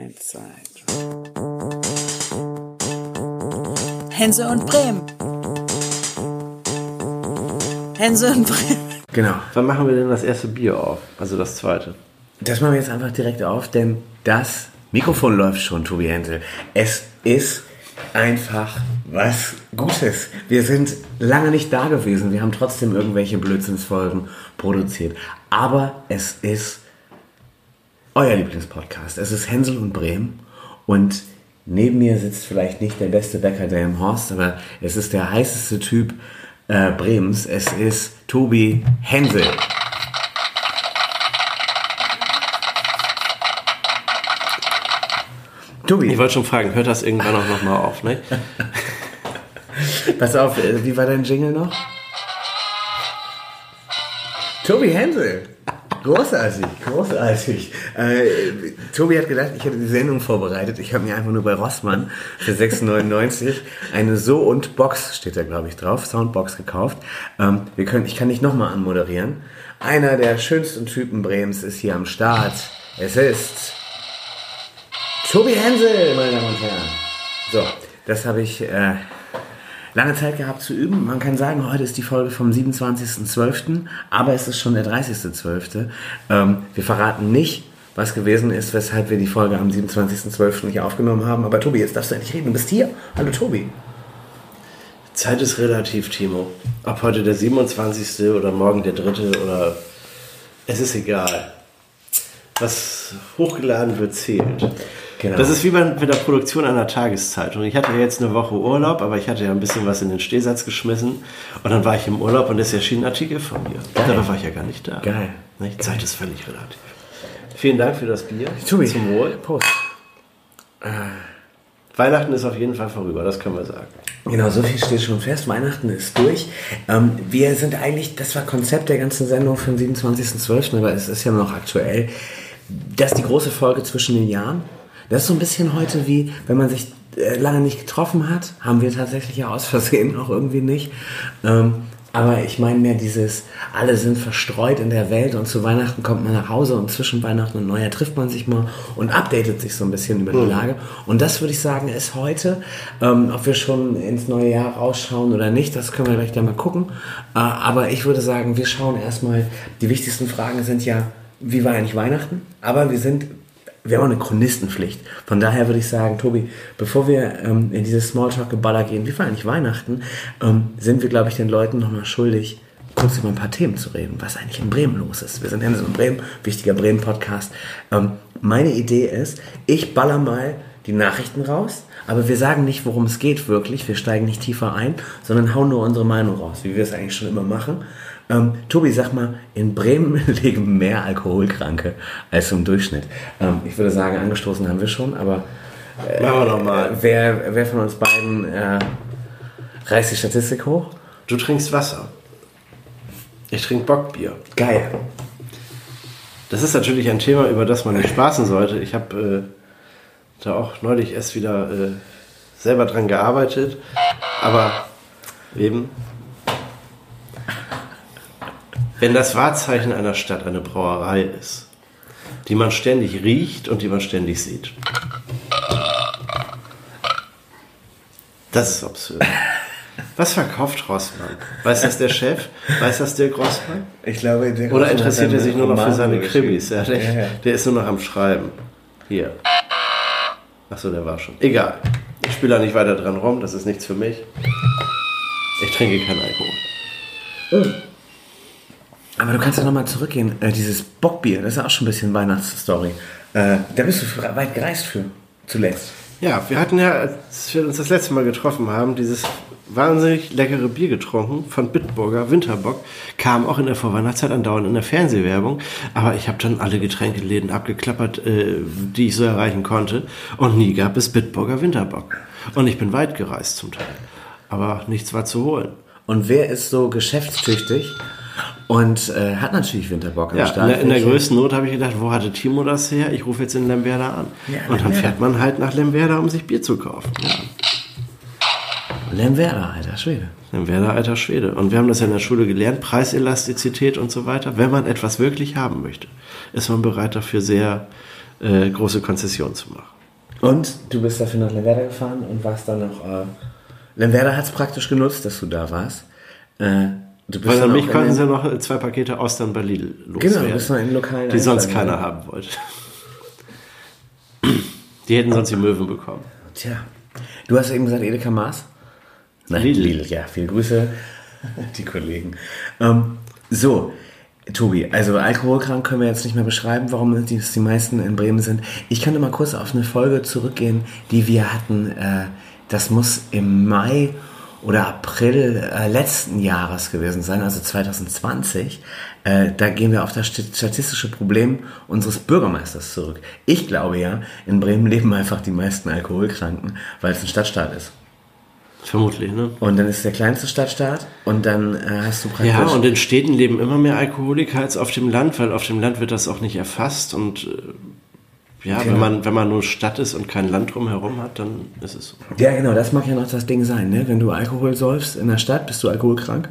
Eins, zwei, drei. Hense und Bremen. Hense und Bremen. Genau. Wann machen wir denn das erste Bier auf? Also das zweite. Das machen wir jetzt einfach direkt auf, denn das Mikrofon läuft schon, Tobi Hänsel. Es ist einfach was Gutes. Wir sind lange nicht da gewesen. Wir haben trotzdem irgendwelche Blödsinnsfolgen produziert. Aber es ist euer Lieblingspodcast. Es ist Hänsel und Bremen. Und neben mir sitzt vielleicht nicht der beste Bäcker der im Horst, aber es ist der heißeste Typ äh, Bremens. Es ist Tobi Hänsel. Tobi, Ich wollte schon fragen, hört das irgendwann auch nochmal auf, ne? pass auf, äh, wie war dein Jingle noch? Tobi Hänsel. Großartig, großartig. Äh, Tobi hat gedacht, ich hätte die Sendung vorbereitet. Ich habe mir einfach nur bei Rossmann für 6,99 eine So und Box, steht da glaube ich drauf, Soundbox gekauft. Ähm, wir können, ich kann nicht nochmal anmoderieren. Einer der schönsten Typen Bremens ist hier am Start. Es ist Tobi Hänsel, meine Damen und Herren. So, das habe ich äh, lange Zeit gehabt zu üben. Man kann sagen, heute ist die Folge vom 27.12., aber es ist schon der 30.12. Ähm, wir verraten nicht, was gewesen ist, weshalb wir die Folge am 27.12. nicht aufgenommen haben. Aber Tobi, jetzt darfst du endlich reden. Du bist hier. Hallo Tobi. Zeit ist relativ, Timo. Ob heute der 27. oder morgen der 3. oder... Es ist egal. Was hochgeladen wird, zählt. Genau. Das ist wie bei, bei der Produktion einer Tageszeitung. Ich hatte ja jetzt eine Woche Urlaub, aber ich hatte ja ein bisschen was in den Stehsatz geschmissen. Und dann war ich im Urlaub und es erschien ein Artikel von mir. Dabei war ich ja gar nicht da. Geil. Nicht? Zeit ist völlig relativ. Vielen Dank für das Bier. Tobi, Zum Wohl. Prost. Weihnachten ist auf jeden Fall vorüber, das können wir sagen. Genau, so viel steht schon fest. Weihnachten ist durch. Ähm, wir sind eigentlich, das war Konzept der ganzen Sendung für den 27.12., aber es ist ja noch aktuell. Das ist die große Folge zwischen den Jahren. Das ist so ein bisschen heute wie, wenn man sich äh, lange nicht getroffen hat, haben wir tatsächlich ja aus Versehen auch irgendwie nicht. Ähm, aber ich meine mehr dieses, alle sind verstreut in der Welt und zu Weihnachten kommt man nach Hause und zwischen Weihnachten und Neujahr trifft man sich mal und updatet sich so ein bisschen über die Lage. Und das würde ich sagen, ist heute, ähm, ob wir schon ins neue Jahr rausschauen oder nicht, das können wir gleich dann mal gucken. Äh, aber ich würde sagen, wir schauen erstmal, die wichtigsten Fragen sind ja, wie war eigentlich Weihnachten? Aber wir sind wir haben auch eine Chronistenpflicht. Von daher würde ich sagen, Tobi, bevor wir ähm, in dieses Smalltalk-Geballer gehen, wie war eigentlich Weihnachten, ähm, sind wir, glaube ich, den Leuten nochmal schuldig, kurz über ein paar Themen zu reden, was eigentlich in Bremen los ist. Wir sind Hänsel in Bremen, wichtiger Bremen-Podcast. Ähm, meine Idee ist, ich baller mal die Nachrichten raus, aber wir sagen nicht, worum es geht wirklich, wir steigen nicht tiefer ein, sondern hauen nur unsere Meinung raus, wie wir es eigentlich schon immer machen. Ähm, Tobi, sag mal, in Bremen leben mehr Alkoholkranke als im Durchschnitt. Ähm, ich würde sagen, angestoßen haben wir schon, aber Machen wir doch mal. äh, wer, wer von uns beiden äh, reißt die Statistik hoch? Du trinkst Wasser. Ich trinke Bockbier. Geil. Das ist natürlich ein Thema, über das man nicht spaßen sollte. Ich habe äh, da auch neulich erst wieder äh, selber dran gearbeitet. Aber eben, wenn das Wahrzeichen einer Stadt eine Brauerei ist, die man ständig riecht und die man ständig sieht. Das ist absurd. Was verkauft Rossmann? Weiß das der Chef? Weiß das der Grossmann? Ich glaube, der Oder Rossmann interessiert er sich nur noch für seine. Krimis? Ja, der, Ja, ja. der ist nur noch am Schreiben. Hier. Achso, der war schon. Egal. Ich spiele da nicht weiter dran rum, das ist nichts für mich. Ich trinke keinen Alkohol. Aber du kannst ja nochmal zurückgehen. Äh, dieses Bockbier, das ist ja auch schon ein bisschen Weihnachtsstory. Äh, da bist du weit gereist für, zuletzt. Ja, wir hatten ja, als wir uns das letzte Mal getroffen haben, dieses wahnsinnig leckere Bier getrunken von Bitburger Winterbock. Kam auch in der Vorweihnachtszeit andauernd in der Fernsehwerbung. Aber ich habe dann alle Getränkeläden abgeklappert, äh, die ich so erreichen konnte. Und nie gab es Bitburger Winterbock. Und ich bin weit gereist zum Teil. Aber nichts war zu holen. Und wer ist so geschäftstüchtig und äh, hat natürlich Winterbock am Ja, in Start? der, in der größten Not habe ich gedacht, wo hatte Timo das her? Ich rufe jetzt in Lemberda an. Ja, und dann Lemberda. fährt man halt nach Lemberda, um sich Bier zu kaufen. Ja. Lemwerder, alter Schwede. Lemberda, alter Schwede. Und wir haben das ja in der Schule gelernt, Preiselastizität und so weiter. Wenn man etwas wirklich haben möchte, ist man bereit dafür sehr äh, große Konzession zu machen. Und du bist dafür nach Lemwerder gefahren und warst dann noch. Äh, Lemwerder hat es praktisch genutzt, dass du da warst. Äh, Weil an mich konnten sie noch zwei Pakete Austern bei Lidl Genau, loswerden. du bist noch den lokalen die sonst Einzelhandel. keiner haben wollte. Die hätten sonst die Möwen bekommen. Tja. Du hast eben gesagt Edeka Maas? Nein, Lidl. Lidl. ja. Viele Grüße, die Kollegen. Ähm, so, Tobi, also alkoholkrank können wir jetzt nicht mehr beschreiben, warum die, die meisten in Bremen sind. Ich könnte mal kurz auf eine Folge zurückgehen, die wir hatten. Äh, das muss im Mai oder April äh, letzten Jahres gewesen sein, also 2020. Äh, da gehen wir auf das sti- statistische Problem unseres Bürgermeisters zurück. Ich glaube ja, in Bremen leben einfach die meisten Alkoholkranken, weil es ein Stadtstaat ist. Vermutlich, ne? Und dann ist es der kleinste Stadtstaat und dann äh, hast du praktisch... Ja, und in Städten leben immer mehr Alkoholiker als auf dem Land, weil auf dem Land wird das auch nicht erfasst und äh, ja, Genau. wenn man wenn man nur Stadt ist und kein Land drumherum hat, dann ist es so. Ja, genau, das mag ja noch das Ding sein, ne? Wenn du Alkohol säufst in der Stadt, bist du alkoholkrank.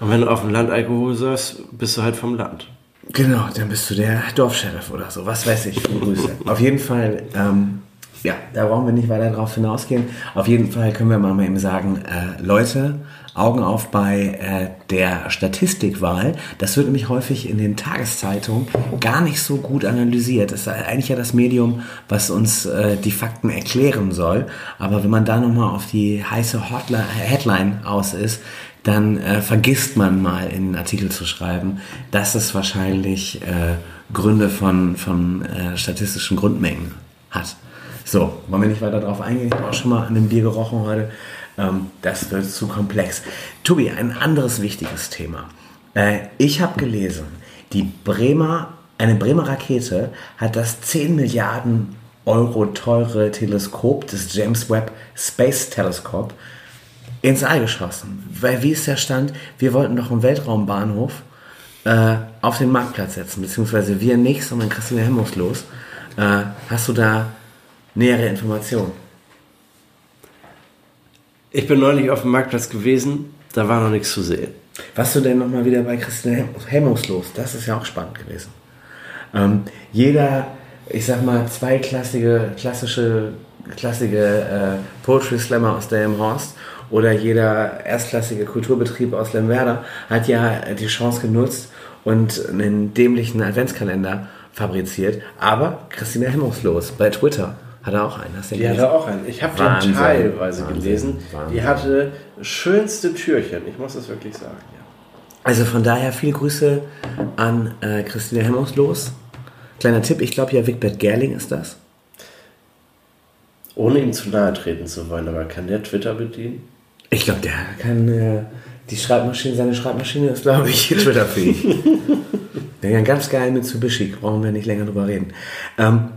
Und wenn du auf dem Land Alkohol säufst, bist du halt vom Land. Genau, dann bist du der Dorfscheriff oder so, was weiß ich. Grüße. Auf jeden Fall, ähm, ja, da brauchen wir nicht weiter drauf hinausgehen. Auf jeden Fall können wir mal eben sagen, äh, Leute, Augen auf bei äh, der Statistikwahl. Das wird nämlich häufig in den Tageszeitungen gar nicht so gut analysiert. Das ist eigentlich ja das Medium, was uns äh, die Fakten erklären soll. Aber wenn man da nochmal auf die heiße Hotline, Headline aus ist, dann äh, vergisst man mal in einen Artikel zu schreiben, dass es wahrscheinlich äh, Gründe von, von äh, statistischen Grundmengen hat. So, wollen wir nicht weiter drauf eingehen? Ich habe auch schon mal an dem Bier gerochen heute. Ähm, das wird zu komplex. Tobi, ein anderes wichtiges Thema. Äh, ich habe gelesen, die Bremer, eine Bremer Rakete hat das 10 Milliarden Euro teure Teleskop des James Webb Space Telescope ins All geschossen. Weil wie ist der Stand? Wir wollten doch einen Weltraumbahnhof äh, auf den Marktplatz setzen, beziehungsweise wir nicht, sondern Christine Hemmungslos. los. Äh, hast du da nähere Informationen? Ich bin neulich auf dem Marktplatz gewesen, da war noch nichts zu sehen. Was du denn nochmal wieder bei Christine Hem- Hemmungslos? Das ist ja auch spannend gewesen. Ähm, jeder, ich sag mal, zweiklassige, klassische, klassige äh, Poetry Slammer aus der Horst oder jeder erstklassige Kulturbetrieb aus Lemwerder hat ja die Chance genutzt und einen dämlichen Adventskalender fabriziert. Aber Christine Hemmungslos bei Twitter hat er auch einen. Hast du Die gelesen? hatte auch einen. Ich habe den teilweise Wahnsinn. gelesen. Wahnsinn. Die hatte schönste Türchen. Ich muss das wirklich sagen. Ja. Also von daher viele Grüße an äh, Christine Hemmungslos. Kleiner Tipp, ich glaube ja Wigbert Gerling ist das. Ohne ihm zu nahe treten zu wollen, aber kann der Twitter bedienen? Ich glaube, der kann äh, die Schreibmaschine, seine Schreibmaschine ist, glaube ich, Twitter-fähig. der kann ganz geil Mitsubishi, brauchen wir nicht länger drüber reden. Ähm,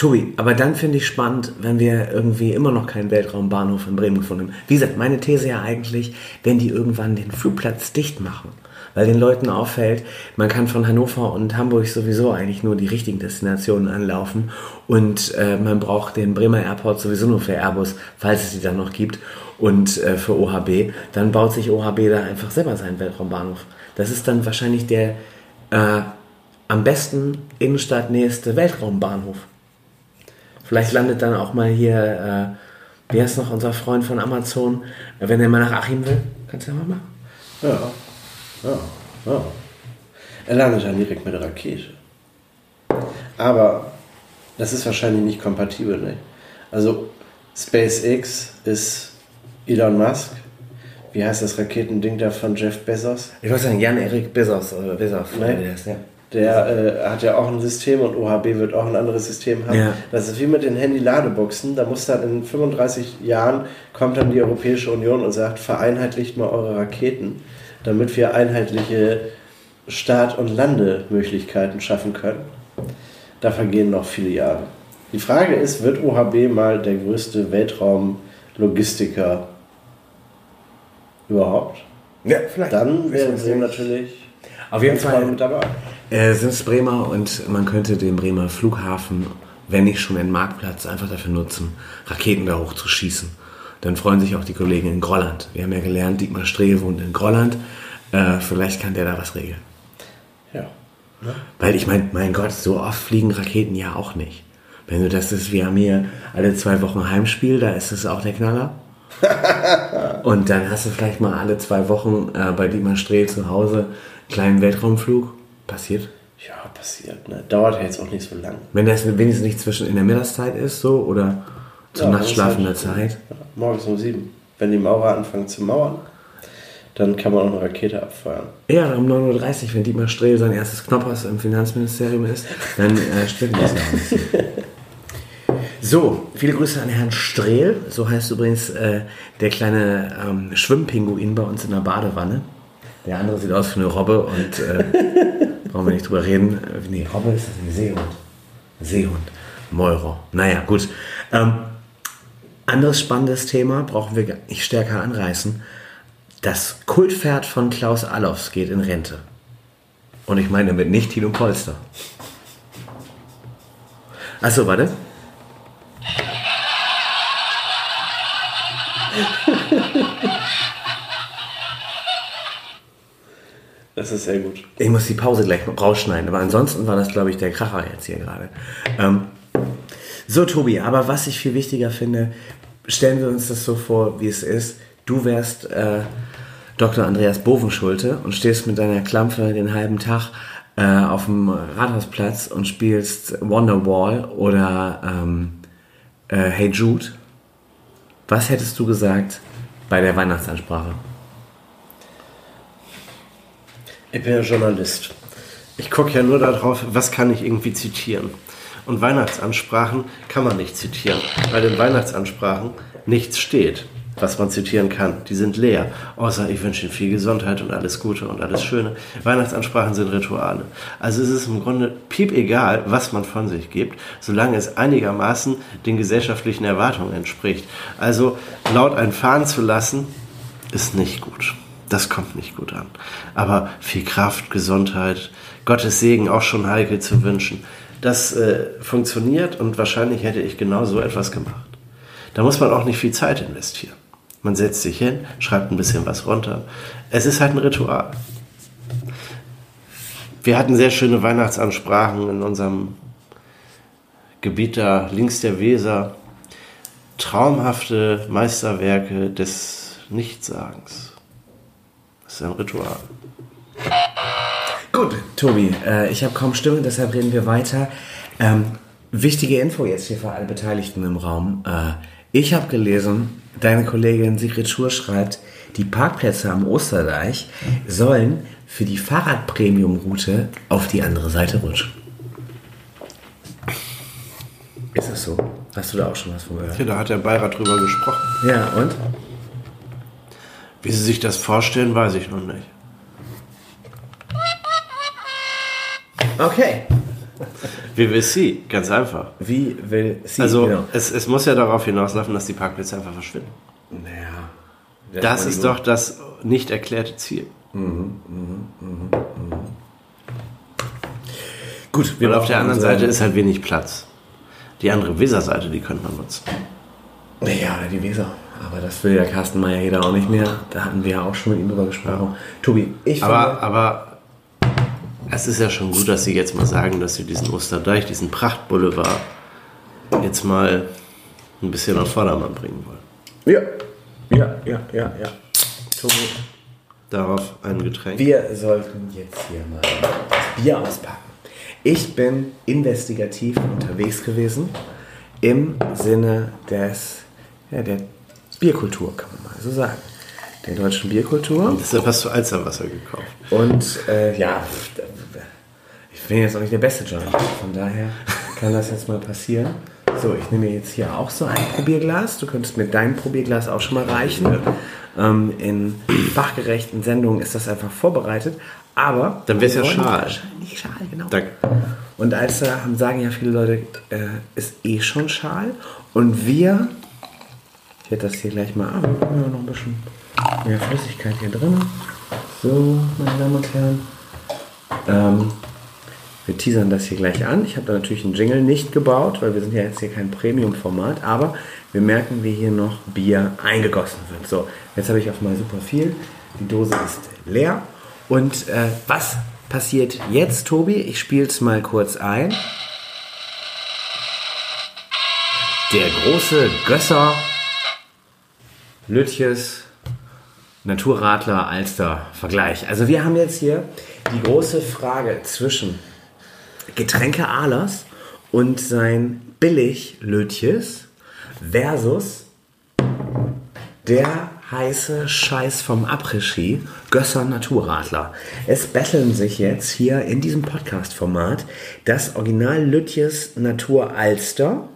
Tobi, aber dann finde ich spannend, wenn wir irgendwie immer noch keinen Weltraumbahnhof in Bremen gefunden haben. Wie gesagt, meine These ja eigentlich, wenn die irgendwann den Flugplatz dicht machen, weil den Leuten auffällt, man kann von Hannover und Hamburg sowieso eigentlich nur die richtigen Destinationen anlaufen und äh, man braucht den Bremer Airport sowieso nur für Airbus, falls es die dann noch gibt und äh, für OHB, dann baut sich OHB da einfach selber seinen Weltraumbahnhof. Das ist dann wahrscheinlich der äh, am besten innenstadtnächste Weltraumbahnhof. Vielleicht landet dann auch mal hier, äh, wie heißt noch unser Freund von Amazon, äh, wenn er mal nach Achim will, kannst du ja mal machen. Ja. Ja. ja. Er landet dann direkt mit der Rakete. Aber das ist wahrscheinlich nicht kompatibel, ne? Also SpaceX ist Elon Musk. Wie heißt das Raketending da von Jeff Bezos? Ich wollte sagen, Jan-Erik Bezos, oder Bezos, Nee. ist, ja. Der äh, hat ja auch ein System und OHB wird auch ein anderes System haben. Ja. Das ist wie mit den Handy-Ladeboxen. Da muss dann in 35 Jahren kommt dann die Europäische Union und sagt, vereinheitlicht mal eure Raketen, damit wir einheitliche Start- und Landemöglichkeiten schaffen können. Da vergehen noch viele Jahre. Die Frage ist, wird OHB mal der größte Weltraumlogistiker überhaupt? Ja, vielleicht. Dann wäre nicht. natürlich Auf jeden Fall mit dabei. äh, sind es Bremer und man könnte den Bremer Flughafen, wenn nicht schon den Marktplatz, einfach dafür nutzen, Raketen da hochzuschießen. Dann freuen sich auch die Kollegen in Grolland. Wir haben ja gelernt, Dietmar Strehe wohnt in Grolland. Äh, vielleicht kann der da was regeln. Ja. Weil ich meine, mein Gott, so oft fliegen Raketen ja auch nicht. Wenn du das ist, wir haben hier alle zwei Wochen Heimspiel, da ist es auch der Knaller. Und dann hast du vielleicht mal alle zwei Wochen äh, bei Dietmar Strehl zu Hause kleinen Weltraumflug. Passiert. Ja, passiert. Ne? Dauert ja jetzt auch nicht so lang. Wenn das wenigstens nicht zwischen in der Mittagszeit ist, so, oder zur Ja, nachtschlafender halt- Zeit. Ja, morgens um sieben. Wenn die Maurer anfangen zu mauern, dann kann man auch eine Rakete abfeuern. Ja, um 9.30 Uhr, wenn Dietmar Strehl sein erstes Knoppers im Finanzministerium ist, dann äh, stimmt das ja. So, viele Grüße an Herrn Strehl. So heißt übrigens äh, der kleine ähm, Schwimmpinguin bei uns in der Badewanne. Der andere sieht aus wie eine Robbe und äh, brauchen wir nicht drüber reden. Äh, Nee, Robbe ist das ein Seehund. Seehund. Meuro. Naja, gut. Ähm, anderes spannendes Thema, brauchen wir nicht stärker anreißen. Das Kultpferd von Klaus Allofs geht in Rente. Und ich meine damit nicht Tino Polster. Achso, warte. Das ist sehr gut. Ich muss die Pause gleich rausschneiden, aber ansonsten war das, glaube ich, der Kracher jetzt hier gerade. Ähm, so, Tobi, aber was ich viel wichtiger finde, stellen wir uns das so vor, wie es ist. Du wärst äh, Dr. Andreas Bovenschulte und stehst mit deiner Klampfe den halben Tag äh, auf dem Rathausplatz und spielst Wonderwall oder ähm, äh, Hey Jude. Was hättest du gesagt bei der Weihnachtsansprache? Ich bin ja Journalist. Ich gucke ja nur darauf, was kann ich irgendwie zitieren. Und Weihnachtsansprachen kann man nicht zitieren, weil in Weihnachtsansprachen nichts steht, was man zitieren kann. Die sind leer, außer ich wünsche Ihnen viel Gesundheit und alles Gute und alles Schöne. Weihnachtsansprachen sind Rituale. Also es ist im Grunde piep egal, was man von sich gibt, solange es einigermaßen den gesellschaftlichen Erwartungen entspricht. Also laut ein Fahren zu lassen, ist nicht gut. Das kommt nicht gut an. Aber viel Kraft, Gesundheit, Gottes Segen auch schon heikel zu wünschen, das äh, funktioniert und wahrscheinlich hätte ich genau so etwas gemacht. Da muss man auch nicht viel Zeit investieren. Man setzt sich hin, schreibt ein bisschen was runter. Es ist halt ein Ritual. Wir hatten sehr schöne Weihnachtsansprachen in unserem Gebiet da links der Weser. Traumhafte Meisterwerke des Nichtsagens. Ist ein Ritual. Gut, Tobi, äh, ich habe kaum Stimme, deshalb reden wir weiter. Ähm, wichtige Info jetzt hier für alle Beteiligten im Raum. Äh, ich habe gelesen, deine Kollegin Sigrid Schur schreibt, die Parkplätze am Osterdeich sollen für die Fahrradpremium-Route auf die andere Seite rutschen. Ist das so? Hast du da auch schon was von gehört? Ja, da hat der Beirat drüber gesprochen. Ja, und? Wie Sie sich das vorstellen, weiß ich noch nicht. Okay. Wie will sie? Ganz einfach. Wie will sie? Also genau. es, es muss ja darauf hinauslaufen, dass die Parkplätze einfach verschwinden. Naja. Das ist doch das nicht erklärte Ziel. Gut, wir Und auf der anderen Seite ist halt wenig Platz. Die andere Weserseite, die könnte man nutzen. Ja, die Weser. Aber das will der Carsten Meyer jeder auch nicht mehr. Da hatten wir ja auch schon mit ihm drüber gesprochen. Tobi, ich Aber, finde, aber es ist ja schon gut, dass Sie jetzt mal sagen, dass Sie diesen Osterdeich, diesen Prachtboulevard jetzt mal ein bisschen auf Vordermann bringen wollen. ja, ja, ja, ja, ja. Tobi, Darauf ein Getränk. wir sollten jetzt hier mal das Bier auspacken. Ich bin investigativ unterwegs gewesen im Sinne des, ja, der Bierkultur, kann man mal so sagen. Der deutschen Bierkultur. Deshalb hast du Alsterwasser gekauft. Und äh, ja, ich bin jetzt auch nicht der beste Journalist, von daher kann das jetzt mal passieren. So, ich nehme jetzt hier auch so ein Probierglas. Du könntest mir dein Probierglas auch schon mal reichen. Ähm, in fachgerechten Sendungen ist das einfach vorbereitet. Aber. Dann wär's ja wir wollen Schal. Wahrscheinlich Schal, genau. Danke. Und als äh, sagen ja viele Leute, äh, ist eh schon Schal. Und wir, hätte das hier gleich mal ab, ja, noch ein bisschen mehr Flüssigkeit hier drin. So, meine Damen und Herren. Ähm, wir teasern das hier gleich an. Ich habe da natürlich einen Jingle nicht gebaut, weil wir sind ja jetzt hier kein Premium-Format, aber wir merken, wie hier noch Bier eingegossen wird. So, jetzt habe ich auf mal super viel. Die Dose ist leer. Und äh, was passiert jetzt, Tobi? Ich spiele es mal kurz ein. Der große Gösser Lütjes Naturradler Alster Vergleich. Also wir haben jetzt hier die große Frage zwischen Getränke Ahlers und sein billig Lütjes versus der heiße Scheiß vom Après-Ski, Gösser Naturradler. Es betteln sich jetzt hier in diesem Podcast-Format das Original Lütjes Natur Alster,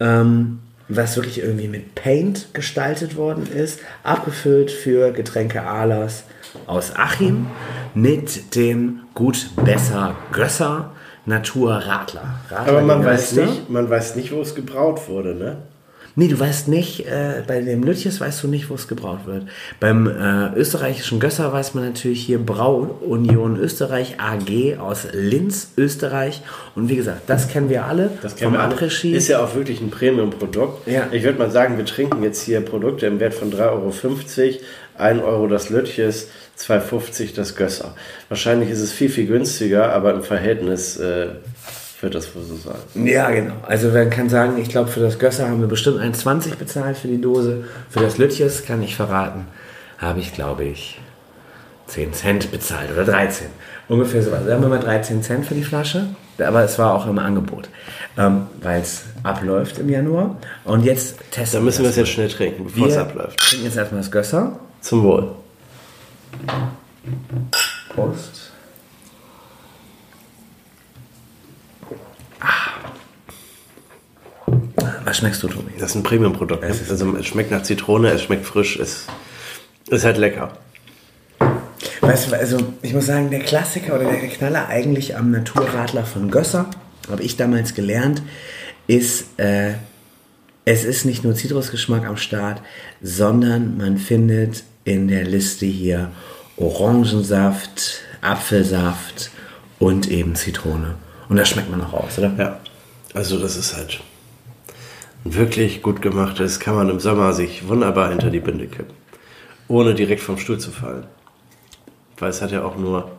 ähm, was wirklich irgendwie mit Paint gestaltet worden ist, abgefüllt für Getränke Ahlers aus Achim mit dem gut besser Gösser Naturradler. Radler Aber man weiß, nicht, man weiß nicht, wo es gebraut wurde, ne? Nee, du weißt nicht, äh, bei dem Lütjes weißt du nicht, wo es gebraut wird. Beim äh, österreichischen Gösser weiß man natürlich hier Brauunion Österreich AG aus Linz, Österreich. Und wie gesagt, das kennen wir alle. Das kennen wir alle. Ist ja auch wirklich ein Premium-Produkt. Ja. Ich würde mal sagen, wir trinken jetzt hier Produkte im Wert von 3,50 Euro, 1 Euro das Lötjes, 2,50 das Gösser. Wahrscheinlich ist es viel, viel günstiger, aber im Verhältnis äh, wird das wohl so sein. Ja, genau. Also man kann sagen, ich glaube, für das Gösser haben wir bestimmt 1,20 bezahlt für die Dose. Für das Lütjes kann ich verraten, habe ich, glaube ich, 10 Cent bezahlt oder 13. Ungefähr so. Also sagen wir mal 13 Cent für die Flasche. Aber es war auch im Angebot, ähm, weil es abläuft im Januar. Und jetzt testen Da müssen wir es jetzt schnell trinken, bevor es Wir abläuft. trinken jetzt erstmal das Gösser. Zum Wohl. Prost. Was schmeckst du, Tobi? Das ist ein Premium-Produkt. Ne? Also es schmeckt nach Zitrone, es schmeckt frisch, es ist halt lecker. Weißt du, also ich muss sagen, der Klassiker oder der Knaller eigentlich am Naturradler von Gösser, habe ich damals gelernt, ist, äh, es ist nicht nur Zitrusgeschmack am Start, sondern man findet in der Liste hier Orangensaft, Apfelsaft und eben Zitrone. Und das schmeckt man auch raus, oder? Ja. Also das ist halt ein wirklich gut gemachtes, kann man im Sommer sich wunderbar hinter die Binde kippen. Ohne direkt vom Stuhl zu fallen. Weil es hat ja auch nur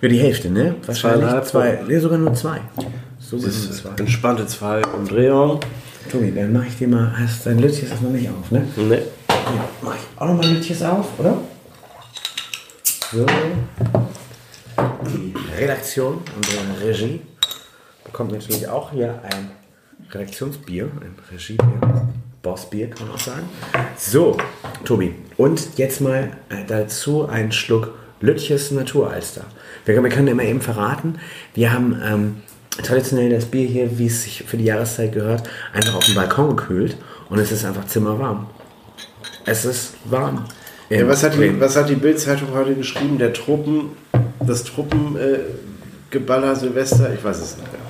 Ja, die Hälfte, ne? Wahrscheinlich zwei, nee, sogar nur zwei. Nur das zwei. entspannte zwei Umdrehungen. Tobi, dann mach ich dir mal, hast dein Lütjes ist noch nicht auf, ne? Ne. Ja, mach ich auch nochmal Lütjes auf, oder? So. Die Redaktion, unsere Regie, bekommt natürlich auch hier ein Redaktionsbier, ein Regiebier. Bossbier kann man auch sagen. So, Tobi, und jetzt mal äh, dazu ein Schluck Lütjes Naturalster. Wir, wir können immer eben verraten, wir haben ähm, traditionell das Bier hier, wie es sich für die Jahreszeit gehört, einfach auf dem Balkon gekühlt und es ist einfach zimmerwarm. Es ist warm. Ja, was hat die, was hat die Bild-Zeitung heute geschrieben? Der Truppen, das Truppengeballer äh, Silvester? Ich weiß es nicht mehr.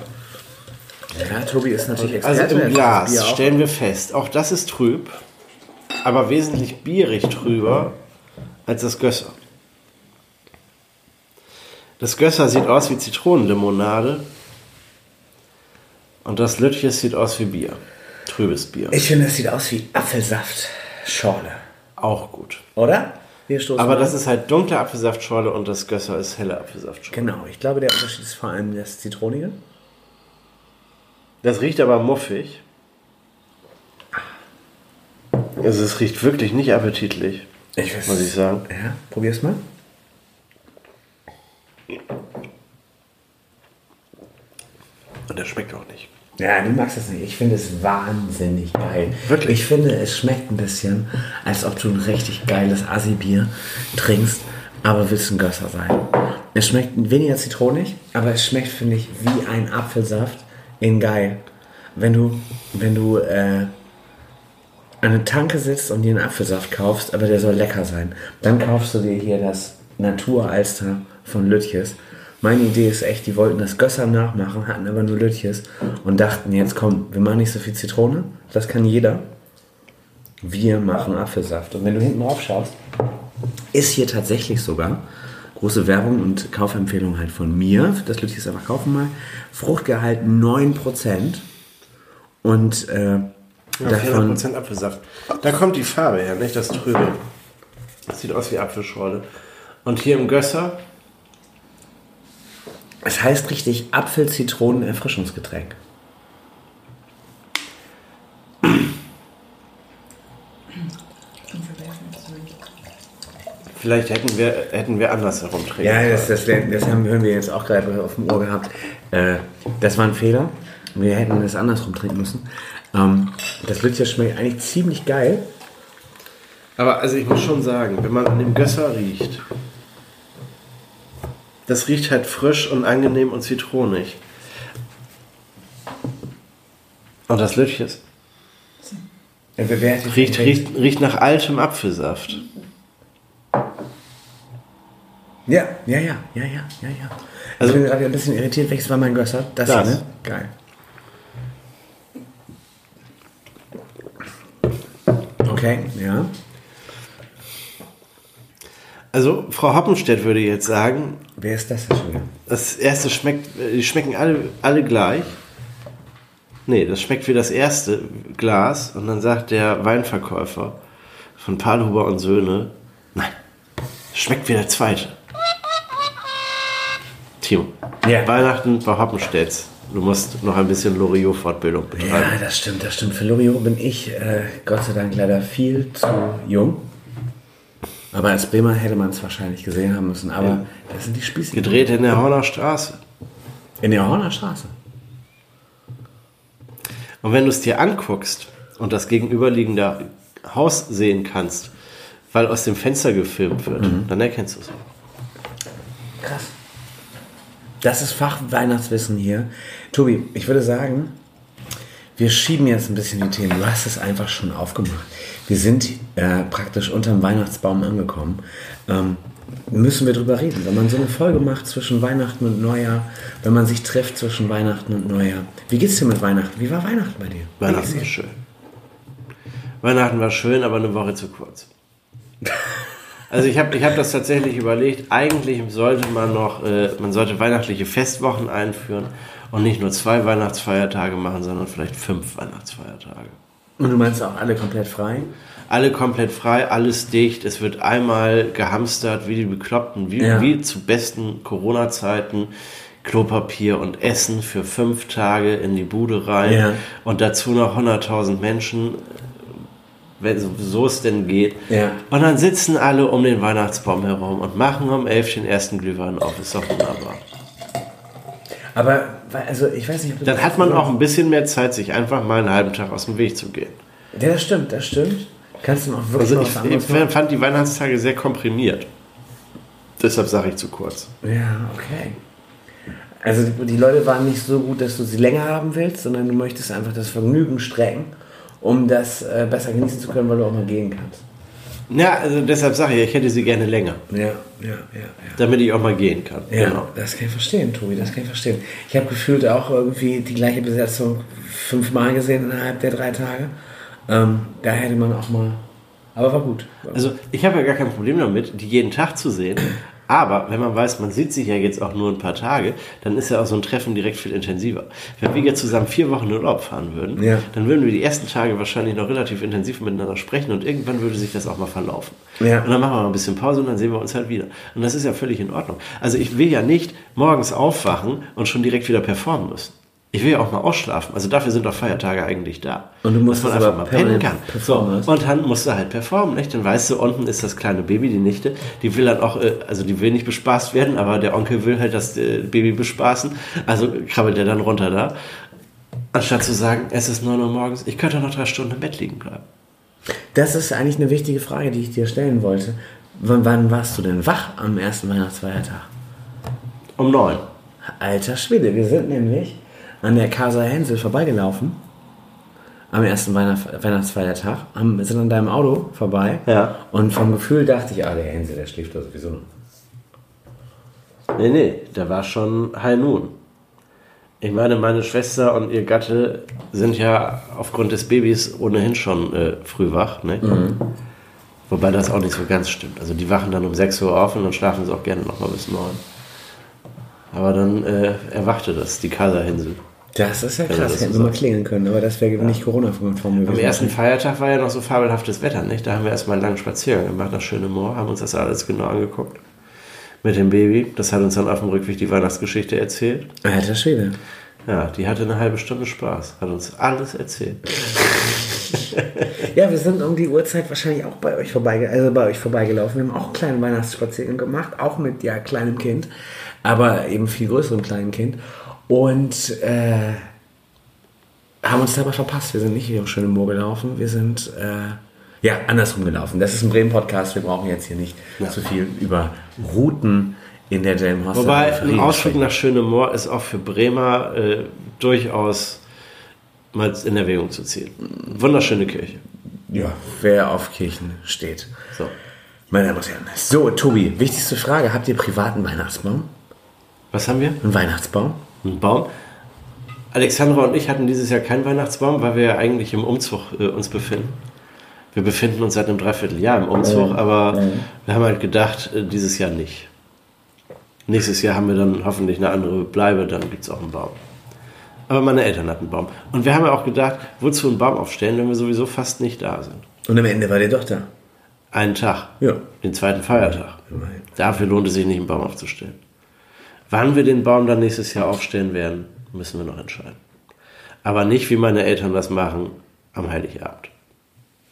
Ja, Tobi ist natürlich Also Experte. im er kann das Glas stellen wir fest, auch das ist trüb, aber wesentlich bierig trüber als das Gösser. Das Gösser sieht aus wie Zitronenlimonade und das Lütjes sieht aus wie Bier. Trübes Bier. Ich finde, es sieht aus wie Apfelsaftschorle. Auch gut. Oder? Wir stoßen Aber das ist halt dunkle Apfelsaftschorle und das Gösser ist helle Apfelsaftschorle. Genau, ich glaube, der Unterschied ist vor allem das Zitronige. Das riecht aber muffig. Also es riecht wirklich nicht appetitlich, Ich weiß. muss ich sagen. Ja, probier's mal. Und der schmeckt auch nicht. Ja, du magst es nicht. Ich finde es wahnsinnig geil. Wirklich? Ich finde, es schmeckt ein bisschen, als ob du ein richtig geiles Assi-Bier trinkst, aber willst ein Gösser sein. Es schmeckt weniger zitronig, aber es schmeckt, finde ich, wie ein Apfelsaft in geil. Wenn du, wenn du äh, an eine Tanke sitzt und dir einen Apfelsaft kaufst, aber der soll lecker sein, dann kaufst du dir hier das Naturalster von Lütjes. Meine Idee ist echt, die wollten das Gösser nachmachen, hatten aber nur Lütjes und dachten, jetzt komm, wir machen nicht so viel Zitrone, das kann jeder. Wir machen Apfelsaft. Und wenn du hinten drauf schaust, ist hier tatsächlich sogar große Werbung und Kaufempfehlung halt von mir. Das Lütjes einfach kaufen mal. Fruchtgehalt 9%. Und äh, Ja, davon 400% Apfelsaft. Da kommt die Farbe her, nicht das Trübe. Das sieht aus wie Apfelschorle. Und hier im Gösser Es heißt richtig Apfel-Zitronen-Erfrischungsgetränk. Vielleicht hätten wir, hätten wir andersherum trinken Ja, das, das, das haben hören wir jetzt auch gerade auf dem Ohr gehabt. Äh, das war ein Fehler. Wir hätten das andersrum trinken müssen. Ähm, das Lütje schmeckt eigentlich ziemlich geil. Aber also ich muss schon sagen, wenn man an dem Gösser riecht, das riecht halt frisch und angenehm und zitronig. Und das Lütjes riecht, riecht, riecht nach altem Apfelsaft. Ja, ja, ja, ja, ja, ja, ja. Also Also- ich bin gerade ein bisschen irritiert, welches war mein Gösser? Das, Das. hier, ne? Geil. Okay, ja. Also Frau Hoppenstedt würde jetzt sagen, Wer ist das denn schon das erste schmeckt, die schmecken alle, alle gleich. Nee, das schmeckt wie das erste Glas und dann sagt der Weinverkäufer von Palhuber und Söhne, nein, das schmeckt wie der zweite. Timo, Ja. Weihnachten bei Hoppenstedts. Du musst noch ein bisschen Loriot-Fortbildung Ja, betreiben. das stimmt, das stimmt. Für Loriot bin ich äh, Gott sei Dank leider viel zu jung. Aber als Bremer hätte man es wahrscheinlich gesehen haben müssen. Aber das sind die Spieße. Gedreht in der Horner Straße. In der Horner Straße. Und wenn du es dir anguckst und das gegenüberliegende Haus sehen kannst, weil aus dem Fenster gefilmt wird, dann erkennst du es. Krass. Das ist Fachweihnachtswissen hier. Tobi, ich würde sagen, wir schieben jetzt ein bisschen die Themen. Du hast es einfach schon aufgemacht. Wir sind äh, praktisch unterm Weihnachtsbaum angekommen. Ähm, müssen wir drüber reden. Wenn man so eine Folge macht zwischen Weihnachten und Neujahr, wenn man sich trifft zwischen Weihnachten und Neujahr. Wie geht's dir mit Weihnachten? Wie war Weihnachten bei dir? Weihnachten war schön. Weihnachten war schön, aber eine Woche zu kurz. Also ich habe ich hab das tatsächlich überlegt. Eigentlich sollte man noch, äh, man sollte weihnachtliche Festwochen einführen und nicht nur zwei Weihnachtsfeiertage machen, sondern vielleicht fünf Weihnachtsfeiertage. Und du meinst auch alle komplett frei? Alle komplett frei, alles dicht. Es wird einmal gehamstert wie die Bekloppten, wie, Ja. wie zu besten Corona-Zeiten. Klopapier und Essen für fünf Tage in die Bude rein Ja. und dazu noch 100.000 Menschen, wenn so, es denn geht. Ja. Und dann sitzen alle um den Weihnachtsbaum herum und machen um elf den ersten Glühwein auf. Ist doch wunderbar. Aber, also ich weiß nicht, ob Dann hat man auch ein bisschen mehr Zeit, sich einfach mal einen halben Tag aus dem Weg zu gehen. Ja, das stimmt, das stimmt. Kannst du noch wirklich Also ich, ich fand die Weihnachtstage sehr komprimiert. Deshalb sage ich zu kurz. Ja, okay. Also die, die Leute waren nicht so gut, dass du sie länger haben willst, sondern du möchtest einfach das Vergnügen strecken, um das äh, besser genießen zu können, weil du auch mal gehen kannst. Ja, also deshalb sage ich, ich hätte sie gerne länger, Ja, ja, ja, ja. damit ich auch mal gehen kann. Ja, Genau. das kann ich verstehen, Tobi, das kann ich verstehen. Ich habe gefühlt auch irgendwie die gleiche Besetzung fünfmal gesehen innerhalb der drei Tage. Ähm, da hätte man auch mal. Aber war gut. Also ich habe ja gar kein Problem damit, die jeden Tag zu sehen. Aber wenn man weiß, man sieht sich ja jetzt auch nur ein paar Tage, dann ist ja auch so ein Treffen direkt viel intensiver. Wenn wir jetzt zusammen vier Wochen in Urlaub fahren würden, Ja. dann würden wir die ersten Tage wahrscheinlich noch relativ intensiv miteinander sprechen und irgendwann würde sich das auch mal verlaufen. Ja. Und dann machen wir mal ein bisschen Pause und dann sehen wir uns halt wieder. Und das ist ja völlig in Ordnung. Also ich will ja nicht morgens aufwachen und schon direkt wieder performen müssen. Ich will ja auch mal ausschlafen. Also dafür sind doch Feiertage eigentlich da. Und du musst Dass man einfach mal pennen kann. So, performen und dann musst du halt performen, nicht? Dann weißt du, unten ist das kleine Baby, die Nichte, die will dann auch, äh, also die will nicht bespaßt werden, aber der Onkel will halt das äh, Baby bespaßen. Also krabbelt er dann runter da. Anstatt zu sagen, es ist 9 Uhr morgens, ich könnte noch drei Stunden im Bett liegen bleiben. Das ist eigentlich eine wichtige Frage, die ich dir stellen wollte. W wann warst du denn wach am ersten Weihnachtsfeiertag? Um 9. Alter Schwede, wir sind nämlich an der Casa Hänsel vorbeigelaufen. Am ersten Weihnacht Weihnachtsfeiertag. Haben, sind an deinem Auto vorbei. Ja. Und vom Gefühl dachte ich, ah, der Hänsel, der schläft da sowieso noch. Nee, nee, da war schon High Noon. Ich meine, meine Schwester und ihr Gatte sind ja aufgrund des Babys ohnehin schon äh, früh wach, ne? Wobei das auch nicht so ganz stimmt. Also die wachen dann um 6 Uhr auf und dann schlafen sie auch gerne noch mal bis 9. Aber dann äh, erwachte das, die Kaiserhinsel. Das ist ja man krass, das so hätten wir mal klingeln können, aber das wäre nicht Corona-konform gewesen. Am ersten Feiertag war ja noch so fabelhaftes Wetter, nicht? Da haben wir erstmal einen langen Spaziergang gemacht, das schöne Moor, haben uns das alles genau angeguckt. mit dem Baby. Das hat uns dann auf dem Rückweg die Weihnachtsgeschichte erzählt. Alter Schwede. Ja, die hatte eine halbe Stunde Spaß. Hat uns alles erzählt. Ja, wir sind um die Uhrzeit wahrscheinlich auch bei euch, vorbeige also bei euch vorbeigelaufen. Wir haben auch einen kleinen Weihnachtsspaziergang gemacht, auch mit ja kleinem Kind, aber eben viel größerem kleinen Kind. Und äh, haben uns dabei verpasst. Wir sind nicht hier schön im Moor gelaufen, wir sind äh, ja andersrum gelaufen. Das ist ein Bremen-Podcast, wir brauchen jetzt hier nicht zu viel über Routen in der Delmenhorster Wobei ein Ausflug nach Schönemoor ist auch für Bremer äh, durchaus mal in Erwägung zu ziehen. Wunderschöne Kirche. Ja, wer auf Kirchen steht. So. Meine Damen und Herren. So, Tobi, wichtigste Frage. Habt ihr privaten Weihnachtsbaum? Was haben wir? Einen Weihnachtsbaum? Ein Baum. Alexandra und ich hatten dieses Jahr keinen Weihnachtsbaum, weil wir ja eigentlich im Umzug äh, uns befinden. Wir befinden uns seit einem Dreivierteljahr im Umzug, aber wir haben halt gedacht, äh, dieses Jahr nicht. Nächstes Jahr haben wir dann hoffentlich eine andere Bleibe, dann gibt es auch einen Baum. Aber meine Eltern hatten einen Baum. Und wir haben ja auch gedacht, wozu einen Baum aufstellen, wenn wir sowieso fast nicht da sind. Und am Ende war der doch da. Einen Tag. Ja. Den zweiten Feiertag. Immerhin. Dafür lohnt es sich nicht, einen Baum aufzustellen. Wann wir den Baum dann nächstes Jahr aufstellen werden, müssen wir noch entscheiden. Aber nicht, wie meine Eltern das machen, am Heiligabend.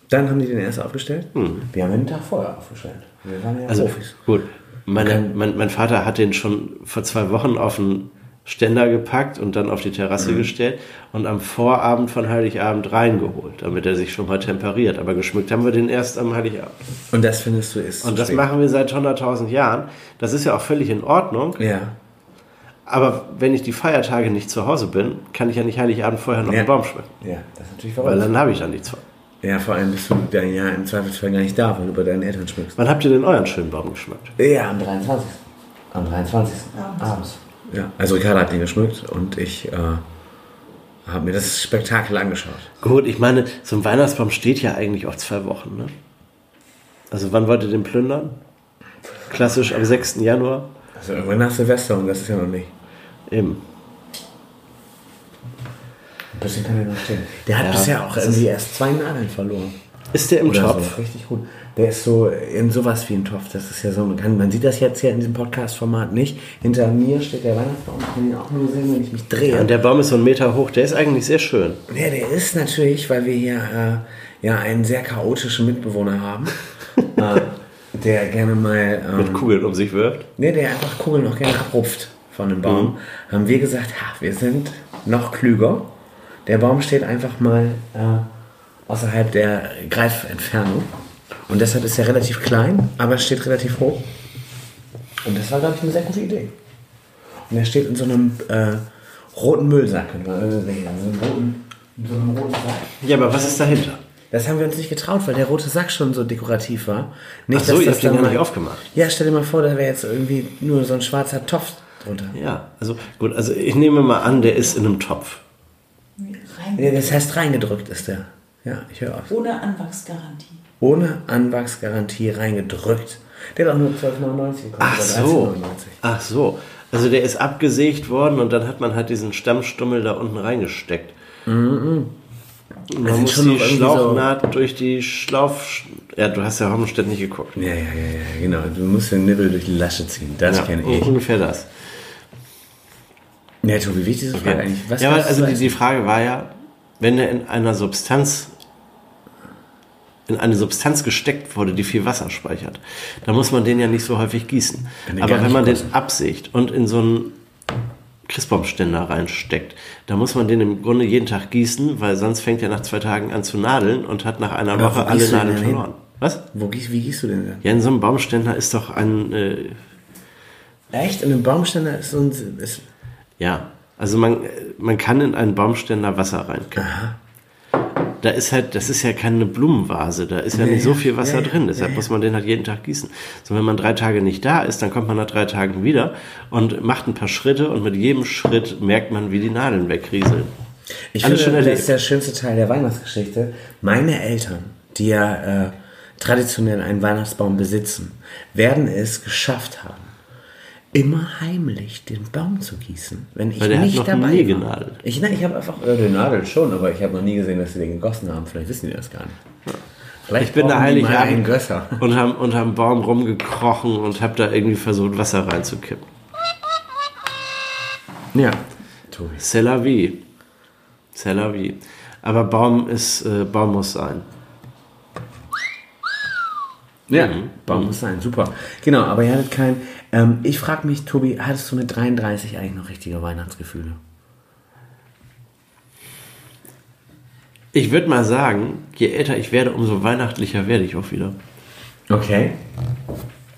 Dann haben die den erst aufgestellt. Wir haben ihn einen Tag vorher aufgestellt. Wir waren ja Hm. Also Profis. gut, meine, mein, mein Vater hat den schon vor zwei Wochen auf den Ständer gepackt und dann auf die Terrasse Mhm. gestellt und am Vorabend von Heiligabend reingeholt, damit er sich schon mal temperiert. Aber geschmückt haben wir den erst am Heiligabend. Und das findest du ist Und das spät. machen wir seit 100.000 Jahren. Das ist ja auch völlig in Ordnung. Ja. Aber wenn ich die Feiertage nicht zu Hause bin, kann ich ja nicht Heiligabend vorher noch Ja. einen Baum schmücken. Ja, das ist natürlich Weil verrückt. dann habe ich da nichts von. Ja, vor allem bist du dann ja im Zweifelsfall gar nicht da, weil du bei deinen Eltern schmückst. Wann habt ihr denn euren schönen Baum geschmückt? Ja, am 23. Am 23. Abends. Ja, also Ricardo hat den geschmückt und ich äh, habe mir das Spektakel angeschaut. Gut, ich meine, so ein Weihnachtsbaum steht ja eigentlich auch zwei Wochen. Ne? Also wann wollt ihr den plündern? Klassisch am 6. Januar? Also irgendwann nach Silvester und das ist ja noch nicht. Eben. Ein bisschen kann der noch stehen. Der hat Ja, bisher auch irgendwie erst zwei Nadeln verloren. Ist der im Oder Topf? So. Richtig gut. Der ist so in sowas wie ein Topf. Das ist ja so, man, kann, man sieht das jetzt hier in diesem Podcast-Format nicht. Hinter mir steht der Weihnachtsbaum. Ich kann ihn auch nur sehen, wenn ich mich drehe. Ja, und der Baum ist so einen Meter hoch. Der ist eigentlich sehr schön. Ja, der ist natürlich, weil wir hier äh, ja einen sehr chaotischen Mitbewohner haben, äh, der gerne mal, Mit ähm, Kugeln um sich wirft. ne, der einfach Kugeln noch gerne abrupft von dem Baum, haben wir gesagt, ha, wir sind noch klüger. Der Baum steht einfach mal äh, außerhalb der Greifentfernung und deshalb ist er relativ klein, aber steht relativ hoch. Und das war, glaube ich, eine sehr gute Idee. Und er steht in so einem äh, roten Müllsack, sehen. In so einem roten, in so einem roten Sack. Ja, aber was ist dahinter? Das haben wir uns nicht getraut, weil der rote Sack schon so dekorativ war. Nicht, Ach so, dass ihr das habt den dann gar nicht aufgemacht. Ja, stell dir mal vor, da wäre jetzt irgendwie nur so ein schwarzer Topf drunter. Ja, also gut, also ich nehme mal an, der ist in einem Topf. Ja, das heißt, reingedrückt ist der. Ja, ich höre auf. Ohne Anwachsgarantie. Ohne Anwachsgarantie reingedrückt. Der hat auch nur 12,99 gekostet. Ach so. 13,99. Ach so. Also der ist abgesägt worden und dann hat man halt diesen Stammstummel da unten reingesteckt. Und man sind muss schon die Schlauchnaht durch die Schlauf... Ja, du hast ja Hommenstedt nicht geguckt. Ja, ja, ja, ja, genau. Du musst den Nibbel durch die Lasche ziehen. Das Ja, kenne ich. ungefähr das. Ja, Tobi, wie ist diese Frage eigentlich? Was ja, weil was also die, die Frage war ja, wenn er in einer Substanz in eine Substanz gesteckt wurde, die viel Wasser speichert, dann muss man den ja nicht so häufig gießen. Den Aber wenn man den kosten. absägt und in so einen Christbaumständer reinsteckt, dann muss man den im Grunde jeden Tag gießen, weil sonst fängt er nach zwei Tagen an zu nadeln und hat nach einer Aber Woche alle Nadeln denn hin? verloren. Was? Wo wie gießt du den denn? Ja, in so einem Baumständer ist doch ein, äh, Echt? In einem Baumständer ist so ein. Ist, ja, also man, man kann in einen Baumständer Wasser reinkippen. Da ist halt, das ist ja keine Blumenvase, da ist ja Ja, nicht so viel Wasser ja, drin, deshalb muss man den halt jeden Tag gießen. So, wenn man drei Tage nicht da ist, dann kommt man nach drei Tagen wieder und macht ein paar Schritte und mit jedem Schritt merkt man, wie die Nadeln wegrieseln. Ich Alles finde, schon das ist der schönste Teil der Weihnachtsgeschichte. Meine Eltern, die ja äh, traditionell einen Weihnachtsbaum besitzen, werden es geschafft haben, immer heimlich den Baum zu gießen, wenn ich Weil der hat nicht noch dabei nie war. genadelt. Ich, nein, ich habe einfach, äh, den Nadel schon, aber ich habe noch nie gesehen, dass sie den gegossen haben. Vielleicht wissen die das gar nicht. Vielleicht ich bin da brauchen die heilig mal einen Gösser. und haben Baum rumgekrochen und habe da irgendwie versucht, Wasser reinzukippen. Ja. C'est la vie. C'est la vie. Aber Baum ist, äh, Baum muss sein. Ja, Baum muss sein, super. Genau, aber ihr hattet kein. Ähm, ich frage mich, Tobi, hattest du mit 33 eigentlich noch richtige Weihnachtsgefühle? Ich würde mal sagen, je älter ich werde, umso weihnachtlicher werde ich auch wieder. Okay.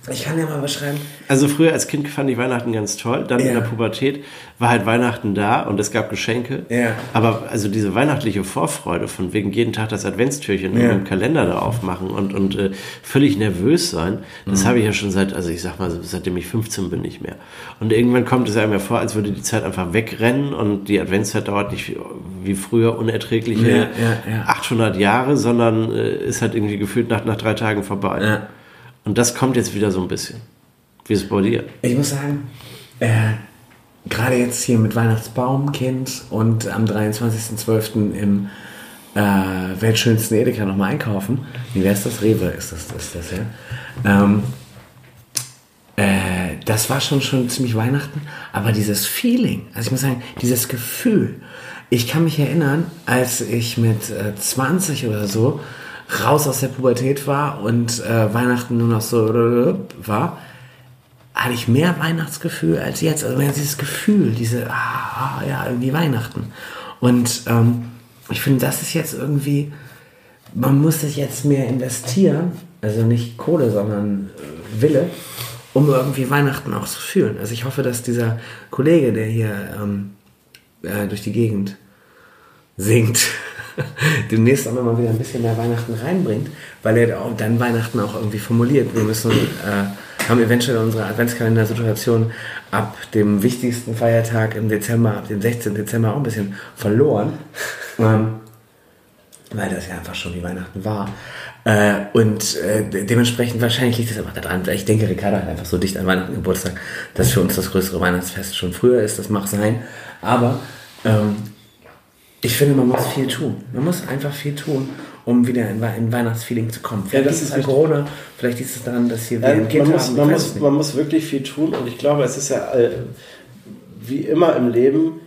Ich kann ja mal beschreiben. Also früher als Kind fand ich Weihnachten ganz toll. Dann in Ja. der Pubertät war halt Weihnachten da und es gab Geschenke. Ja. Aber also diese weihnachtliche Vorfreude von wegen jeden Tag das Adventstürchen Ja. im Kalender da aufmachen und, und äh, völlig nervös sein, das Mhm. habe ich ja schon seit, also ich sag mal, seitdem ich 15 bin nicht mehr. Und irgendwann kommt es einem ja vor, als würde die Zeit einfach wegrennen und die Adventszeit dauert nicht wie, wie früher unerträgliche ja. 800 Jahre, sondern äh, ist halt irgendwie gefühlt nach, nach drei Tagen vorbei. Ja. Und das kommt jetzt wieder so ein bisschen. Wie ist es bei dir? Ich muss sagen, äh, gerade jetzt hier mit Weihnachtsbaum, Kind und am 23.12. im äh, weltschönsten Edeka nochmal einkaufen. Wie wäre es das? Rewe ist das, ist das ja. Ähm, äh, das war schon schon ziemlich Weihnachten, aber dieses Feeling, also ich muss sagen, dieses Gefühl. Ich kann mich erinnern, als ich mit äh, 20 oder so raus aus der Pubertät war und äh, Weihnachten nur noch so war, hatte ich mehr Weihnachtsgefühl als jetzt. Also mehr dieses Gefühl, diese, ah, ah, ja, irgendwie Weihnachten. Und ähm, ich finde, das ist jetzt irgendwie, man muss sich jetzt mehr investieren, also nicht Kohle, sondern äh, Wille, um irgendwie Weihnachten auch zu fühlen. Also ich hoffe, dass dieser Kollege, der hier ähm, äh, durch die Gegend singt, demnächst auch noch mal wieder ein bisschen mehr Weihnachten reinbringt, weil er dann Weihnachten auch irgendwie formuliert. Wir müssen, äh, haben eventuell unsere Adventskalender-Situation ab dem wichtigsten Feiertag im Dezember, ab dem 16. Dezember auch ein bisschen verloren. Ähm, weil das ja einfach schon wie Weihnachten war. Äh, und äh, de- dementsprechend wahrscheinlich liegt es einfach daran, weil ich denke, Ricardo hat einfach so dicht an Weihnachten Geburtstag, dass für uns das größere Weihnachtsfest schon früher ist, das mag sein. Aber ähm, ich finde, man muss viel tun. Man muss einfach viel tun, um wieder in, in Weihnachtsfeeling zu kommen. Vielleicht das liegt es ist an. Corona, vielleicht liegt es daran, dass hier wir Ähm, man, muss, haben. ich man, muss, man muss wirklich viel tun und ich glaube, es ist ja äh, wie immer im Leben,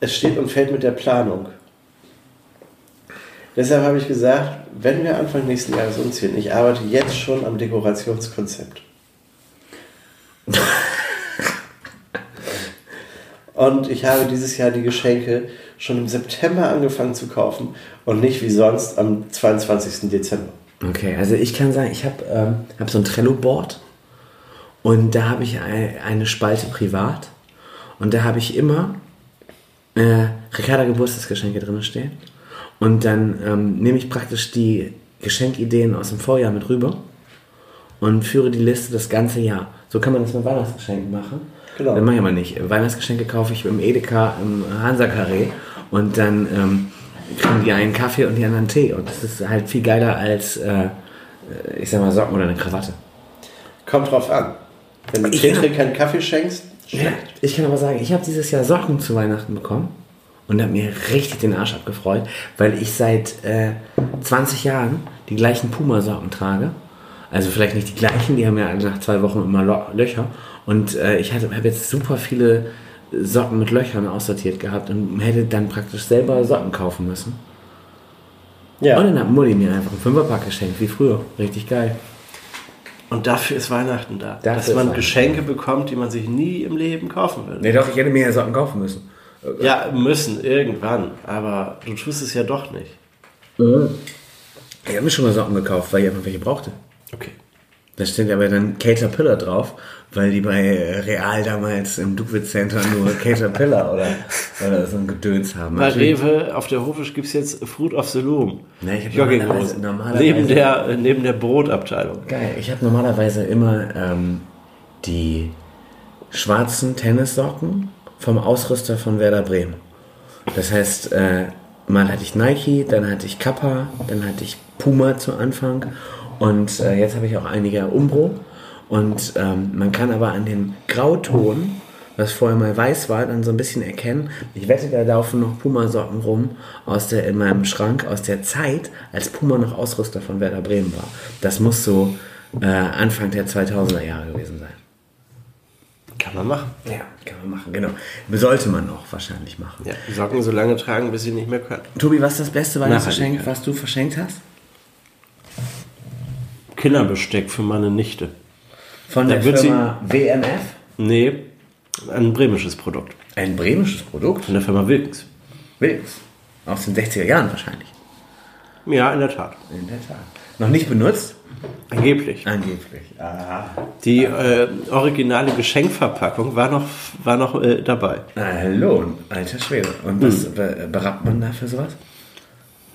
es steht und fällt mit der Planung. Deshalb habe ich gesagt, wenn wir Anfang nächsten Jahres umziehen, ich arbeite jetzt schon am Dekorationskonzept. Und ich habe dieses Jahr die Geschenke schon im September angefangen zu kaufen und nicht wie sonst am 22. Dezember. Okay, also ich kann sagen, ich habe ähm, hab so ein Trello-Board und da habe ich ein, eine Spalte privat und da habe ich immer äh, Ricarda Geburtstagsgeschenke drin stehen und dann ähm, nehme ich praktisch die Geschenkideen aus dem Vorjahr mit rüber und führe die Liste das ganze Jahr. So kann man das mit Weihnachtsgeschenken machen. Genau. Das mache ich aber nicht. Weihnachtsgeschenke kaufe ich im Edeka im Hansa Carré und dann ähm, kriegen die einen Kaffee und die anderen Tee. Und das ist halt viel geiler als, äh, ich sag mal, Socken oder eine Krawatte. Kommt drauf an. Wenn du Petri kann- keinen Kaffee schenkst, Ja, ich kann aber sagen, ich habe dieses Jahr Socken zu Weihnachten bekommen und habe mir richtig den Arsch abgefreut, weil ich seit äh, 20 Jahren die gleichen Puma-Socken trage. Also vielleicht nicht die gleichen, die haben ja nach zwei Wochen immer Lo Löcher. Und äh, ich habe jetzt super viele Socken mit Löchern aussortiert gehabt und hätte dann praktisch selber Socken kaufen müssen. ja. Und dann hat Mutti mir einfach einen Fünferpack geschenkt, wie früher. Richtig geil. Und dafür ist Weihnachten da. Dafür dass man. Geschenke bekommt, die man sich nie im Leben kaufen würde. Nee, doch, ich hätte mir ja Socken kaufen müssen. Ja, müssen, irgendwann. Aber du tust es ja doch nicht. Ich habe mir schon mal Socken gekauft, weil ich einfach welche brauchte. Okay. Da steht aber dann Caterpillar drauf, weil die bei Real damals im Dukwitz Center nur Caterpillar oder, oder so ein Gedöns haben. Bei Natürlich- Rewe auf der Hofisch gibt es jetzt Fruit of the Loom. Nee, ich hab Jogginghosen. normalerweise- Neben normalerweise- der, äh, neben der Brotabteilung. Geil. Ich habe normalerweise immer ähm, die schwarzen Tennissocken vom Ausrüster von Werder Bremen. Das heißt, äh, mal hatte ich Nike, dann hatte ich Kappa, dann hatte ich Puma zu Anfang und äh, jetzt habe ich auch einige Umbro. Und ähm, man kann aber an den Grauton was vorher mal weiß war, dann so ein bisschen erkennen. Ich wette, da laufen noch Puma-Socken rum aus der, in meinem Schrank aus der Zeit, als Puma noch Ausrüster von Werder Bremen war. Das muss so äh, Anfang der 2000er Jahre gewesen sein. Kann man machen. Ja, kann man machen, genau. Sollte man auch wahrscheinlich machen. Ja, Socken so lange tragen, bis sie nicht mehr können. Tobi, was ist das beste Weihnachtsgeschenk, was du verschenkt hast? Kinderbesteck für meine Nichte. Von der Firma WMF? Nee, ein bremisches Produkt. Ein bremisches Produkt? Von der Firma Wilkens. Wilks. Aus den 60er Jahren wahrscheinlich. Ja, in der Tat. In der Tat. Noch nicht benutzt? Angeblich. Angeblich. Aha. Die äh, originale Geschenkverpackung war noch, war noch äh, dabei. Na, hallo, alter Schwede. Und was Hm. be berappt man da für sowas?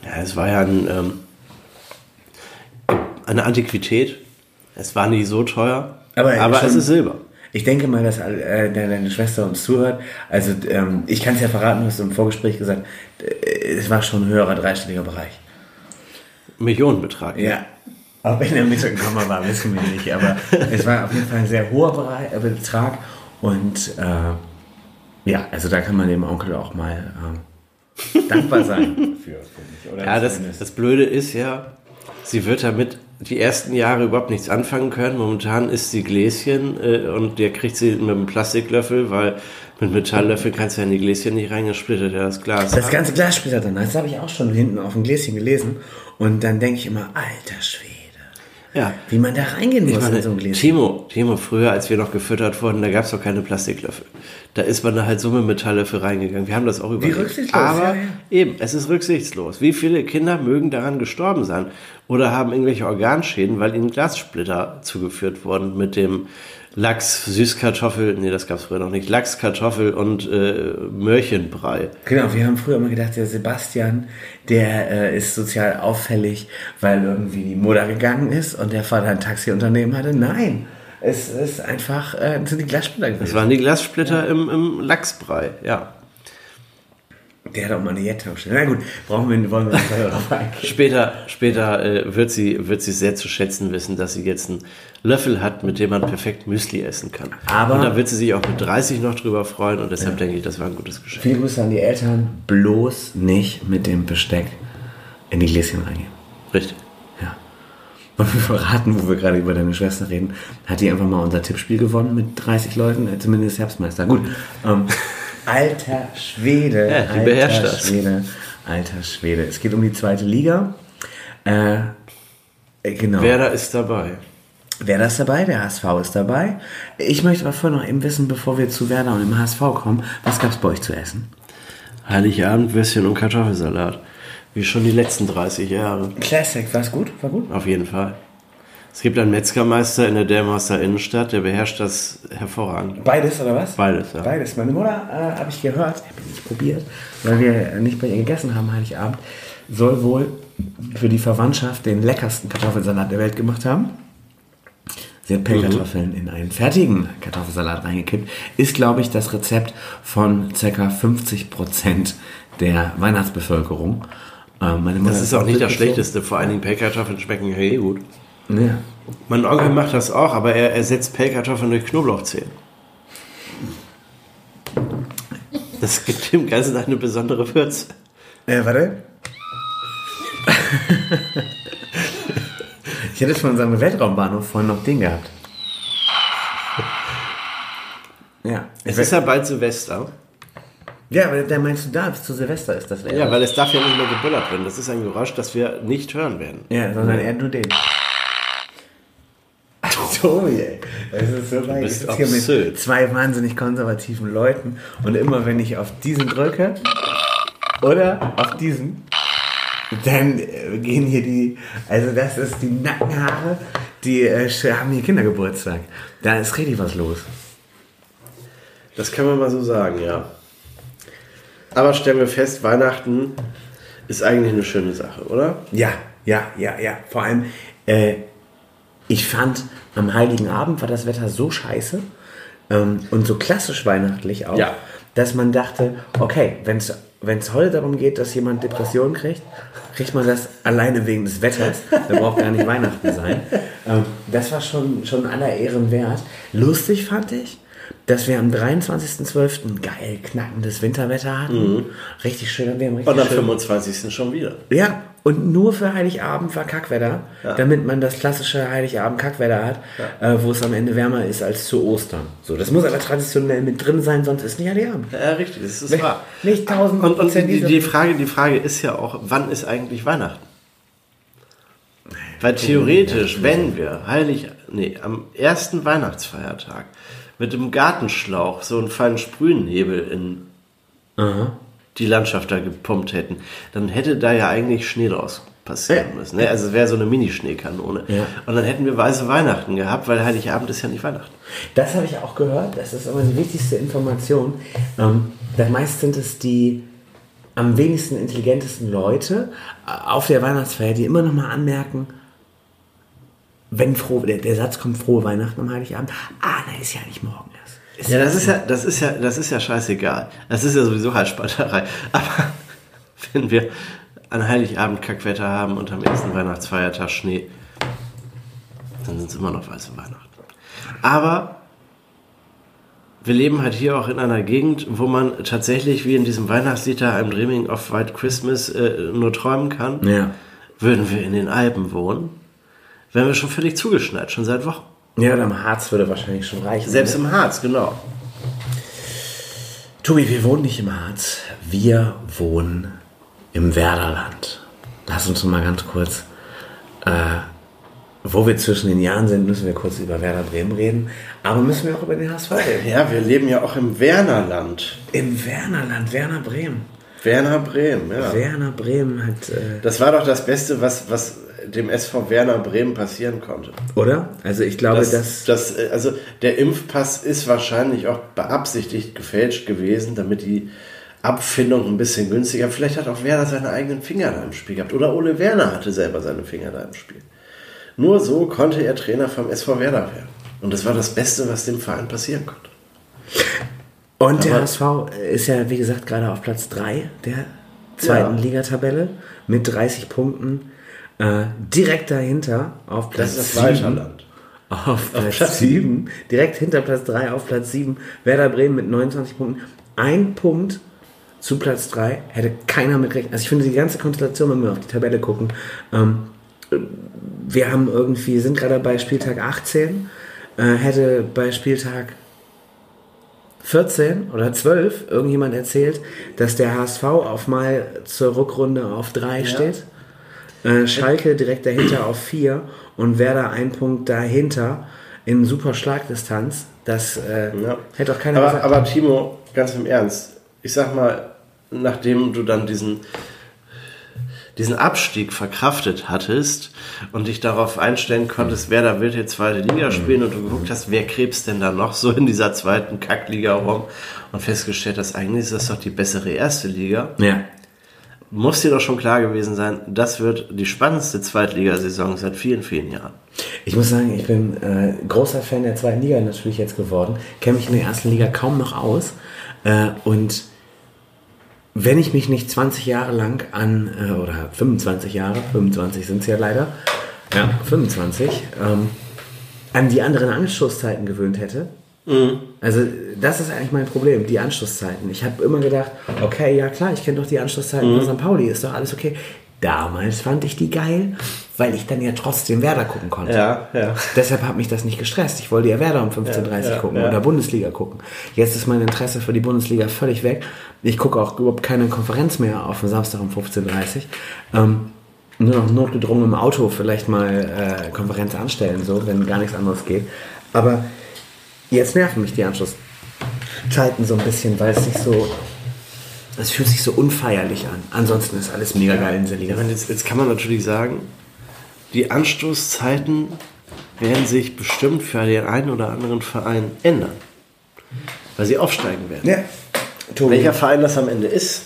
Ja, es war ja ein, ähm, eine Antiquität. Es war nicht so teuer, Aber aber, schon- es ist Silber. Ich denke mal, dass äh, de- deine Schwester uns zuhört. Also ähm, ich kann es ja verraten, du hast im Vorgespräch gesagt, äh, es war schon ein höherer dreistelliger Bereich. Millionenbetrag. Ja. Ob in der Mitte ein Komma war, wissen wir nicht. Aber es war auf jeden Fall ein sehr hoher Bereich, äh, Betrag. Und äh, ja, also da kann man dem Onkel auch mal ähm, dankbar sein für, finde ich. Oder Ja, das, das Blöde ist ja, sie wird damit die ersten Jahre überhaupt nichts anfangen können. Momentan isst sie Gläschen äh, und der kriegt sie mit einem Plastiklöffel, weil mit Metalllöffel kannst du ja in die Gläschen nicht rein, dann splittert ja das Glas. Das ganze Glas splittert dann. Das habe ich auch schon hinten auf dem Gläschen gelesen. Und dann denke ich immer, alter Schwede, ja. wie man da reingehen muss meine, in so ein Gläschen. Timo, Timo, früher, als wir noch gefüttert wurden, da gab es doch keine Plastiklöffel. Da ist man da halt so mit Metalllöffel reingegangen. Wir haben das auch überlebt. rücksichtslos, Aber ja, ja. eben, es ist rücksichtslos. Wie viele Kinder mögen daran gestorben sein? Oder haben irgendwelche Organschäden, weil ihnen Glassplitter zugeführt wurden mit dem Lachs, Süßkartoffel, nee, das gab es früher noch nicht, Lachs, Kartoffel und äh, Möhrchenbrei. Genau, wir haben früher immer gedacht, der Sebastian, der äh, ist sozial auffällig, weil irgendwie die Mutter gegangen ist und der Vater ein Taxiunternehmen hatte. Nein, es ist einfach, äh, es sind die Glassplitter gewesen. waren die Glassplitter im, im Lachsbrei, ja. Der hat auch mal eine Jette-Tankstelle. Na gut, brauchen wir, wollen wir nicht darauf eingehen. Später, später äh, wird, sie, wird sie sehr zu schätzen wissen, dass sie jetzt einen Löffel hat, mit dem man perfekt Müsli essen kann. Aber- und da wird sie sich auch mit 30 noch drüber freuen und deshalb denke ich, das war ein gutes Geschenk. Viele Grüße an die Eltern, bloß nicht mit dem Besteck in die Gläschen reingehen. Richtig. Ja. Und wir verraten, wo wir gerade über deine Schwester reden, hat die einfach mal unser Tippspiel gewonnen mit 30 Leuten, äh, zumindest Herbstmeister. Gut. Ähm, alter Schwede. Ja, die alter beherrscht das. Schwede. Alter Schwede. Es geht um die zweite Liga. Äh, genau. Wer da ist dabei? Werder ist dabei, der HSV ist dabei. Ich möchte aber vorher noch eben wissen, bevor wir zu Werder und dem HSV kommen, was gab es bei euch zu essen? Heiligabend, Würstchen und Kartoffelsalat. Wie schon die letzten 30 Jahre. Classic, war es gut? War gut? Auf jeden Fall. Es gibt einen Metzgermeister in der Delmaster Innenstadt, der beherrscht das hervorragend. Beides oder was? Beides, ja. Beides. Meine Mutter, äh, habe ich gehört, habe ich nicht probiert, weil wir nicht bei ihr gegessen haben Heiligabend, soll wohl für die Verwandtschaft den leckersten Kartoffelsalat der Welt gemacht haben. Sie hat Pellkartoffeln in einen fertigen Kartoffelsalat reingekippt. Ist, glaube ich, das Rezept von ca. 50% der Weihnachtsbevölkerung. Ähm, meine Mutter Das ist auch nicht das. Schlechteste. Vor allen Dingen Pellkartoffeln schmecken ja eh gut. Ja. Mein Onkel macht das auch, aber er ersetzt Pellkartoffeln durch Knoblauchzehen. Das gibt dem Ganzen eine besondere Würze. Äh, warte. ich hätte von unserem Weltraumbahnhof vorhin noch den gehabt. Ja. Es ist ja bald Silvester. ja, aber da meinst du da, zu Silvester ist das Ja, weil es darf ja nicht mehr geböllert werden. Das ist ein Geräusch, das wir nicht hören werden. Ja, sondern eher nur den. Tobi, ey. Das ist so geil. Ich sitze hier mit zwei wahnsinnig konservativen Leuten und immer wenn ich auf diesen drücke oder auf diesen, dann äh, gehen hier die, also das ist die Nackenhaare, die äh, haben hier Kindergeburtstag. Da ist richtig was los. Das kann man mal so sagen, ja. Aber stellen wir fest, Weihnachten ist eigentlich eine schöne Sache, oder? Ja, ja, ja, ja. Vor allem, äh, ich fand, am Heiligen Abend war das Wetter so scheiße ähm, und so klassisch weihnachtlich auch, Ja. dass man dachte, okay, wenn es heute darum geht, dass jemand Depressionen kriegt, kriegt man das alleine wegen des Wetters. Da braucht gar nicht Weihnachten sein. Ähm, das war schon, schon aller Ehren wert. Lustig fand ich, dass wir am 23.12. geil knackendes Winterwetter hatten. Richtig schön. Wir haben richtig Und am schön 25. schon wieder. ja, und nur für Heiligabend war Kackwetter, Ja. damit man das klassische Heiligabend-Kackwetter hat, äh, wo es am Ende wärmer ist als zu Ostern. So, das muss aber traditionell mit drin sein, sonst ist nicht Heiligabend. Ja, richtig, das ist Nicht- wahr. nicht 1000 Und, und die, die, Frage, die Frage ist ja auch, wann ist eigentlich Weihnachten? Weil theoretisch, wenn wir heilig, nee, am ersten Weihnachtsfeiertag mit dem Gartenschlauch so einen feinen Sprühnebel in die Landschaft da gepumpt hätten, dann hätte da ja eigentlich Schnee draus passieren Ja. müssen. Ne? Also es wäre so eine Mini-Schneekanone. Ja. Und dann hätten wir weiße Weihnachten gehabt, weil Heiligabend ist ja nicht Weihnachten. Das habe ich auch gehört, das ist aber die wichtigste Information. Ähm, meist sind es die am wenigsten intelligentesten Leute äh, auf der Weihnachtsfeier, die immer noch mal anmerken, wenn froh, der, der Satz kommt, frohe Weihnachten am Heiligabend. Ah, nein, ist ja nicht morgen. Ist Ja, das ist ja, das ist ja, das ist ja scheißegal. Das ist ja sowieso Halsspalterei. Aber wenn wir an Heiligabend Kackwetter haben und am ersten Weihnachtsfeiertag Schnee, dann sind es immer noch weiße Weihnachten. Aber wir leben halt hier auch in einer Gegend, wo man tatsächlich, wie in diesem Weihnachtslied da, I'm Dreaming of White Christmas, äh, nur träumen kann. Ja. Würden wir in den Alpen wohnen, wären wir schon völlig zugeschneit, schon seit Wochen. Ja, oder am Harz würde wahrscheinlich schon reichen. Selbst ne? im Harz, genau. Tobi, wir wohnen nicht im Harz. Wir wohnen im Werderland. Lass uns mal ganz kurz, äh, wo wir zwischen den Jahren sind, müssen wir kurz über Werder Bremen reden. Aber müssen wir auch über den HSV reden. Ja, wir leben ja auch im Wernerland. Im Wernerland, Werner Bremen. Werner Bremen, ja. Werner Bremen hat, äh, Das war doch das Beste, was, was dem SV Werner Bremen passieren konnte. oder? Also ich glaube, Das, dass das, äh, also der Impfpass ist wahrscheinlich auch beabsichtigt gefälscht gewesen, damit die Abfindung ein bisschen günstiger. Vielleicht hat auch Werner seine eigenen Finger da im Spiel gehabt. Oder Ole Werner hatte selber seine Finger da im Spiel. Nur so konnte er Trainer vom SV Werder werden. Und das war das Beste, was dem Verein passieren konnte. Und der HSV ist ja, wie gesagt, gerade auf Platz 3 der zweiten Ja. Ligatabelle mit 30 Punkten. Äh, direkt dahinter auf Das Platz ist das sieben- Walterland. Auf Platz 7, direkt hinter Platz 3 auf Platz 7, Werder Bremen mit 29 Punkten. Ein Punkt zu Platz 3 hätte keiner mit gerechnet. Also ich finde die ganze Konstellation, wenn wir auf die Tabelle gucken, ähm, wir haben irgendwie, sind gerade bei Spieltag 18, äh, hätte bei Spieltag 14 oder 12 irgendjemand erzählt, dass der HSV auf mal zur Rückrunde auf 3 steht. Äh, Schalke direkt dahinter auf 4 und Werder ein Punkt dahinter in super Schlagdistanz. Das äh, Ja. hätte auch keiner Aber, gesagt. aber Timo, ganz im Ernst, ich sag mal, nachdem du dann diesen, diesen Abstieg verkraftet hattest und dich darauf einstellen konntest, wer da will jetzt zweite Liga spielen und du geguckt hast, wer krebst denn da noch so in dieser zweiten Kackliga rum und festgestellt hast, eigentlich ist das doch die bessere erste Liga, ja. muss dir doch schon klar gewesen sein, das wird die spannendste Zweitligasaison seit vielen, vielen Jahren. Ich muss sagen, ich bin äh, großer Fan der zweiten Liga natürlich jetzt geworden. Kenne mich in der ersten Liga kaum noch aus. Äh, und wenn ich mich nicht 20 Jahre lang an, äh, oder 25 Jahre, 25 sind es ja leider, ja, 25, ähm, an die anderen Anschlusszeiten gewöhnt hätte. Also das ist eigentlich mein Problem, die Anschlusszeiten. Ich habe immer gedacht, okay, ja klar, ich kenne doch die Anschlusszeiten von St. Pauli, ist doch alles okay. Damals fand ich die geil, weil ich dann ja trotzdem Werder gucken konnte. Ja, ja. Deshalb hat mich das nicht gestresst. Ich wollte ja Werder um 15.30 Uhr ja, gucken ja. oder Bundesliga gucken. Jetzt ist mein Interesse für die Bundesliga völlig weg. Ich gucke auch überhaupt keine Konferenz mehr auf dem Samstag um 15.30 Uhr. Ähm, nur noch notgedrungen im Auto vielleicht mal äh, Konferenz anstellen, so, wenn gar nichts anderes geht. Aber jetzt nerven mich die Anschlusszeiten so ein bisschen, weil es sich so. Es fühlt sich so unfeierlich an. Ansonsten ist alles mega geil in meine, jetzt, jetzt kann man natürlich sagen, die Anstoßzeiten werden sich bestimmt für den einen oder anderen Verein ändern. Weil sie aufsteigen werden. Ja. Tobi. Welcher Verein das am Ende ist,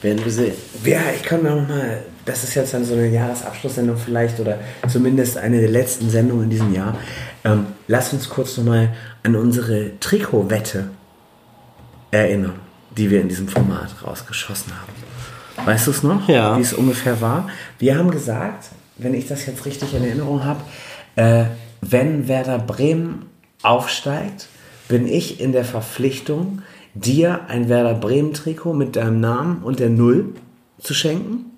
werden wir sehen. Ja, ich kann noch mal, das ist jetzt dann so eine Jahresabschlusssendung vielleicht oder zumindest eine der letzten Sendungen in diesem Jahr. Ähm, lass uns kurz noch mal an unsere Trikotwette erinnern, die wir in diesem Format rausgeschossen haben. Weißt du es noch? Ja. Wie es ungefähr war? Wir haben gesagt, wenn ich das jetzt richtig in Erinnerung habe, äh, wenn Werder Bremen aufsteigt, bin ich in der Verpflichtung, dir ein Werder Bremen Trikot mit deinem Namen und der Null zu schenken.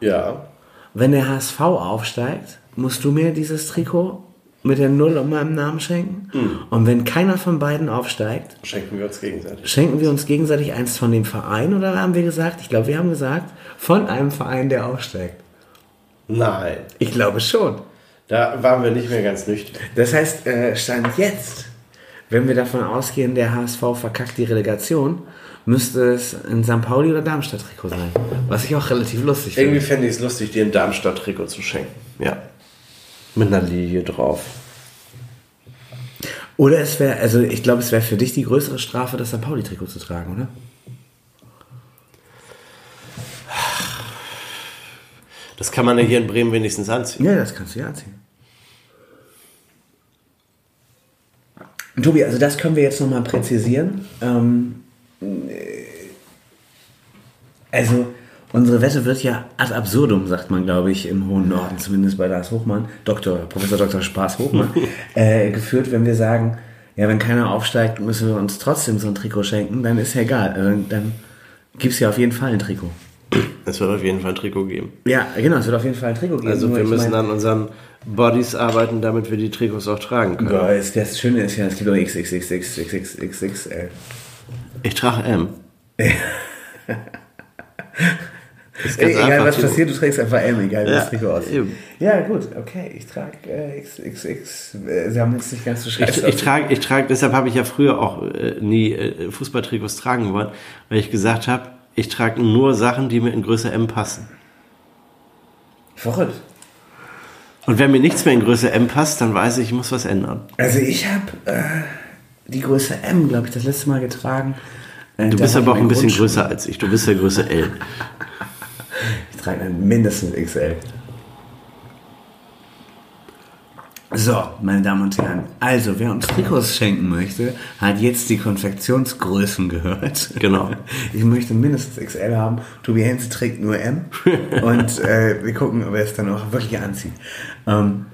Ja. Wenn der HSV aufsteigt, musst du mir dieses Trikot mit der Null und meinem Namen schenken. Und wenn keiner von beiden aufsteigt, Schenken wir uns gegenseitig. schenken wir uns gegenseitig eins von dem Verein oder haben wir gesagt, ich glaube, wir haben gesagt, von einem Verein, der aufsteigt. Nein. Ich glaube schon. Da waren wir nicht mehr ganz nüchtern. Das heißt, äh, Stand jetzt, wenn wir davon ausgehen, der HSV verkackt die Relegation, müsste es ein St. Pauli oder Darmstadt-Trikot sein. Was ich auch relativ lustig Irgendwie finde. fände ich es lustig, dir ein Darmstadt-Trikot zu schenken. Ja. Mit einer Lilie drauf. Oder es wäre, also ich glaube, es wäre für dich die größere Strafe, das St. Pauli-Trikot zu tragen, oder? Das kann man ja hier in Bremen wenigstens anziehen. Ja, das kannst du ja anziehen. Tobi, also das können wir jetzt nochmal präzisieren. Ähm, äh, also unsere Wette wird ja ad absurdum, sagt man, glaube ich, im hohen Norden, zumindest bei Lars Hochmann, Doktor, Professor Dr. Spaß Hochmann, äh, geführt, wenn wir sagen, ja, wenn keiner aufsteigt, müssen wir uns trotzdem so ein Trikot schenken, dann ist ja egal. Also, dann gibt es ja auf jeden Fall ein Trikot. Es wird auf jeden Fall ein Trikot geben. Ja, genau, es wird auf jeden Fall ein Trikot geben. Also wir müssen an unseren Bodies arbeiten, damit wir die Trikots auch tragen können. Ja, das Schöne ist ja, es gibt auch XXXXXXXL. Ich trage M. Ey, egal was passiert, du trägst einfach M, egal wie Ja, das Trikot aussieht. Ja, gut, okay, ich trage äh, XXX. Äh, Sie haben jetzt nicht ganz so Ich, scheiße. ich trage, ich trage, deshalb habe ich ja früher auch äh, nie äh, Fußballtrikots tragen wollen, weil ich gesagt habe, ich trage nur Sachen, die mir in Größe M passen. Verrückt. Und wenn mir nichts mehr in Größe M passt, dann weiß ich, ich muss was ändern. Also ich habe äh, die Größe M, glaube ich, das letzte Mal getragen. Äh, Du da bist aber auch ich ein in bisschen größer als ich. Du bist ja Größe L. Ich trage dann mindestens XL. So, meine Damen und Herren. Also, wer uns Trikots schenken möchte, hat jetzt die Konfektionsgrößen gehört. Genau. Ich möchte mindestens XL haben. Tobi Henze trägt nur M. Und äh, wir gucken, ob er es dann auch wirklich anzieht. Ähm,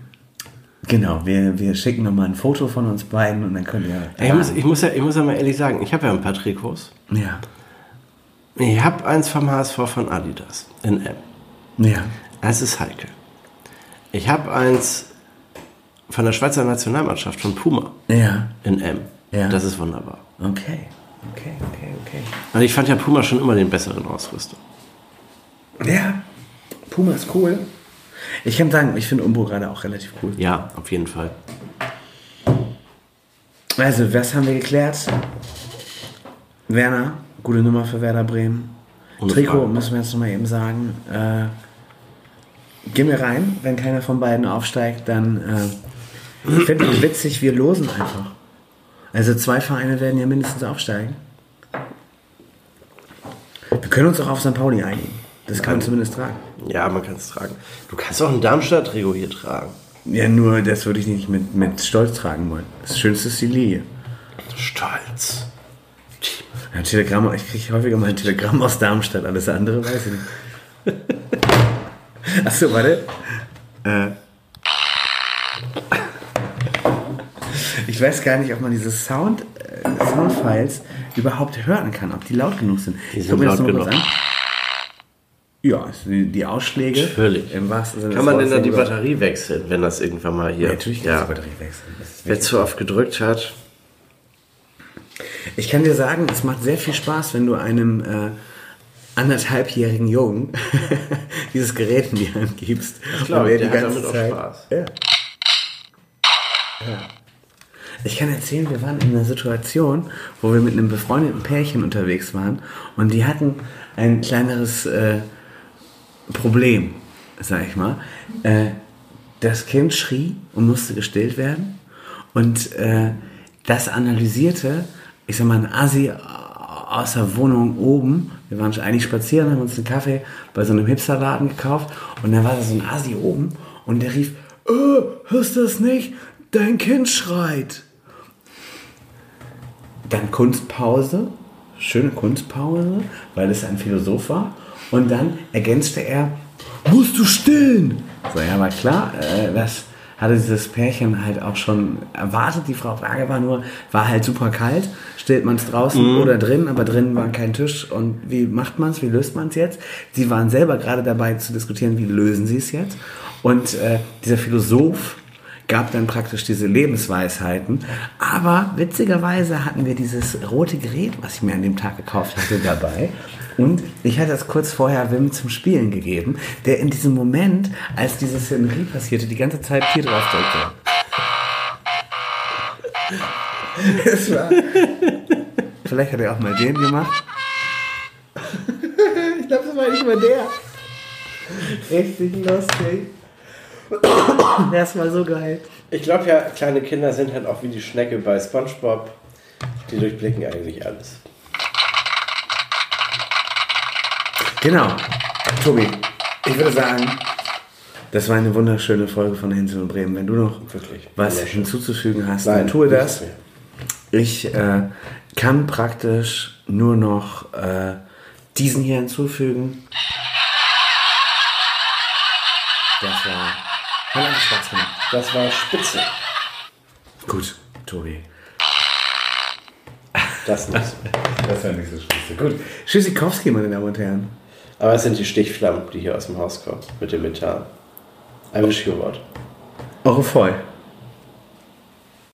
genau, wir, wir schicken nochmal ein Foto von uns beiden und dann könnt ihr. Ich muss, ich, muss ja, ich muss ja mal ehrlich sagen, ich habe ja ein paar Trikots. ja. Ich habe eins vom HSV von Adidas in M. Ja. Das ist heikel. Ich habe eins von der Schweizer Nationalmannschaft von Puma Ja. in M. Ja. Das ist wunderbar. Okay. Okay, okay, okay. Und ich fand ja Puma schon immer den besseren Ausrüster. Ja, Puma ist cool. Ich kann sagen, ich finde Umbro gerade auch relativ cool. Ja, auf jeden Fall. Also, was haben wir geklärt? Werner, gute Nummer für Werder Bremen. Ohne Trikot Frage. müssen wir jetzt nochmal eben sagen. Äh, gehen wir rein, wenn keiner von beiden aufsteigt, dann äh, ich finde es witzig, wir losen einfach. Also zwei Vereine werden ja mindestens aufsteigen. Wir können uns auch auf St. Pauli einigen. Das kann man zumindest tragen. Ja, man kann es tragen. Du kannst auch ein Darmstadt-Trikot hier tragen. Ja, nur das würde ich nicht mit, mit Stolz tragen wollen. Das Schönste ist die Lilie. Stolz. Ja, Telegramm, ich kriege häufiger mal ein Telegramm aus Darmstadt, alles andere weiß ich nicht. Achso, warte. Äh. Ich weiß gar nicht, ob man diese Sound, äh, Soundfiles überhaupt hören kann, ob die laut genug sind. Die sind laut genug. Ja, es- die, die Ausschläge. Natürlich. Im wahrsten Sinne Kann man denn dann die Batterie wechseln, wenn das irgendwann mal hier... Ja, natürlich kann ja. die Batterie wechseln. Wer zu oft gedrückt hat, Ich kann dir sagen, es macht sehr viel Spaß, wenn du einem äh, anderthalbjährigen Jungen dieses Gerät in die Hand gibst. ich, er der hat damit auch Spaß. Ja. ja. Ich kann erzählen, wir waren in einer Situation, wo wir mit einem befreundeten Pärchen unterwegs waren und die hatten ein kleineres äh, Problem, sag ich mal. Äh, das Kind schrie und musste gestillt werden und äh, das analysierte, ich sag mal, ein Assi aus der Wohnung oben. Wir waren eigentlich spazieren, haben uns einen Kaffee bei so einem Hipsterladen gekauft und da war da so ein Assi oben und der rief, äh, hörst du das nicht? Dein Kind schreit. Dann Kunstpause, schöne Kunstpause, weil es ein Philosoph war. Und dann ergänzte er, musst du stillen. So, ja, war klar, äh, das hatte dieses Pärchen halt auch schon erwartet. Die Frage war nur, war halt super kalt. Stellt man es draußen oder drin, aber drin war kein Tisch. Und wie macht man es? Wie löst man es jetzt? Sie waren selber gerade dabei zu diskutieren, wie lösen sie es jetzt. Und äh, dieser Philosoph gab dann praktisch diese Lebensweisheiten. Aber witzigerweise hatten wir dieses rote Gerät, was ich mir an dem Tag gekauft hatte, dabei. Und ich hatte das kurz vorher Wim zum Spielen gegeben, der in diesem Moment, als diese Szenerie passierte, die ganze Zeit hier drauf drückte. Es war. Vielleicht hat er auch mal den gemacht. Ich glaube, das war nicht mal der. Richtig lustig. Das war so geil. Ich glaube ja, kleine Kinder sind halt auch wie die Schnecke bei Spongebob. Die durchblicken eigentlich alles. Genau. Tobi, ich würde sagen, das war eine wunderschöne Folge von Hänsel und Bremen. Wenn du noch Wirklich. was hinzuzufügen hast, Nein, dann tue das. Ich äh, kann praktisch nur noch äh, diesen hier hinzufügen. Das war. Spaß gemacht. Das war spitze. Gut, Tobi. Das nicht. Das war nicht so spitze. Gut. Tschüssikowski, meine Damen und Herren. Aber es sind die Stichflammen, die hier aus dem Haus kommen. Mit dem Methan. I wish you what. Eure Voll.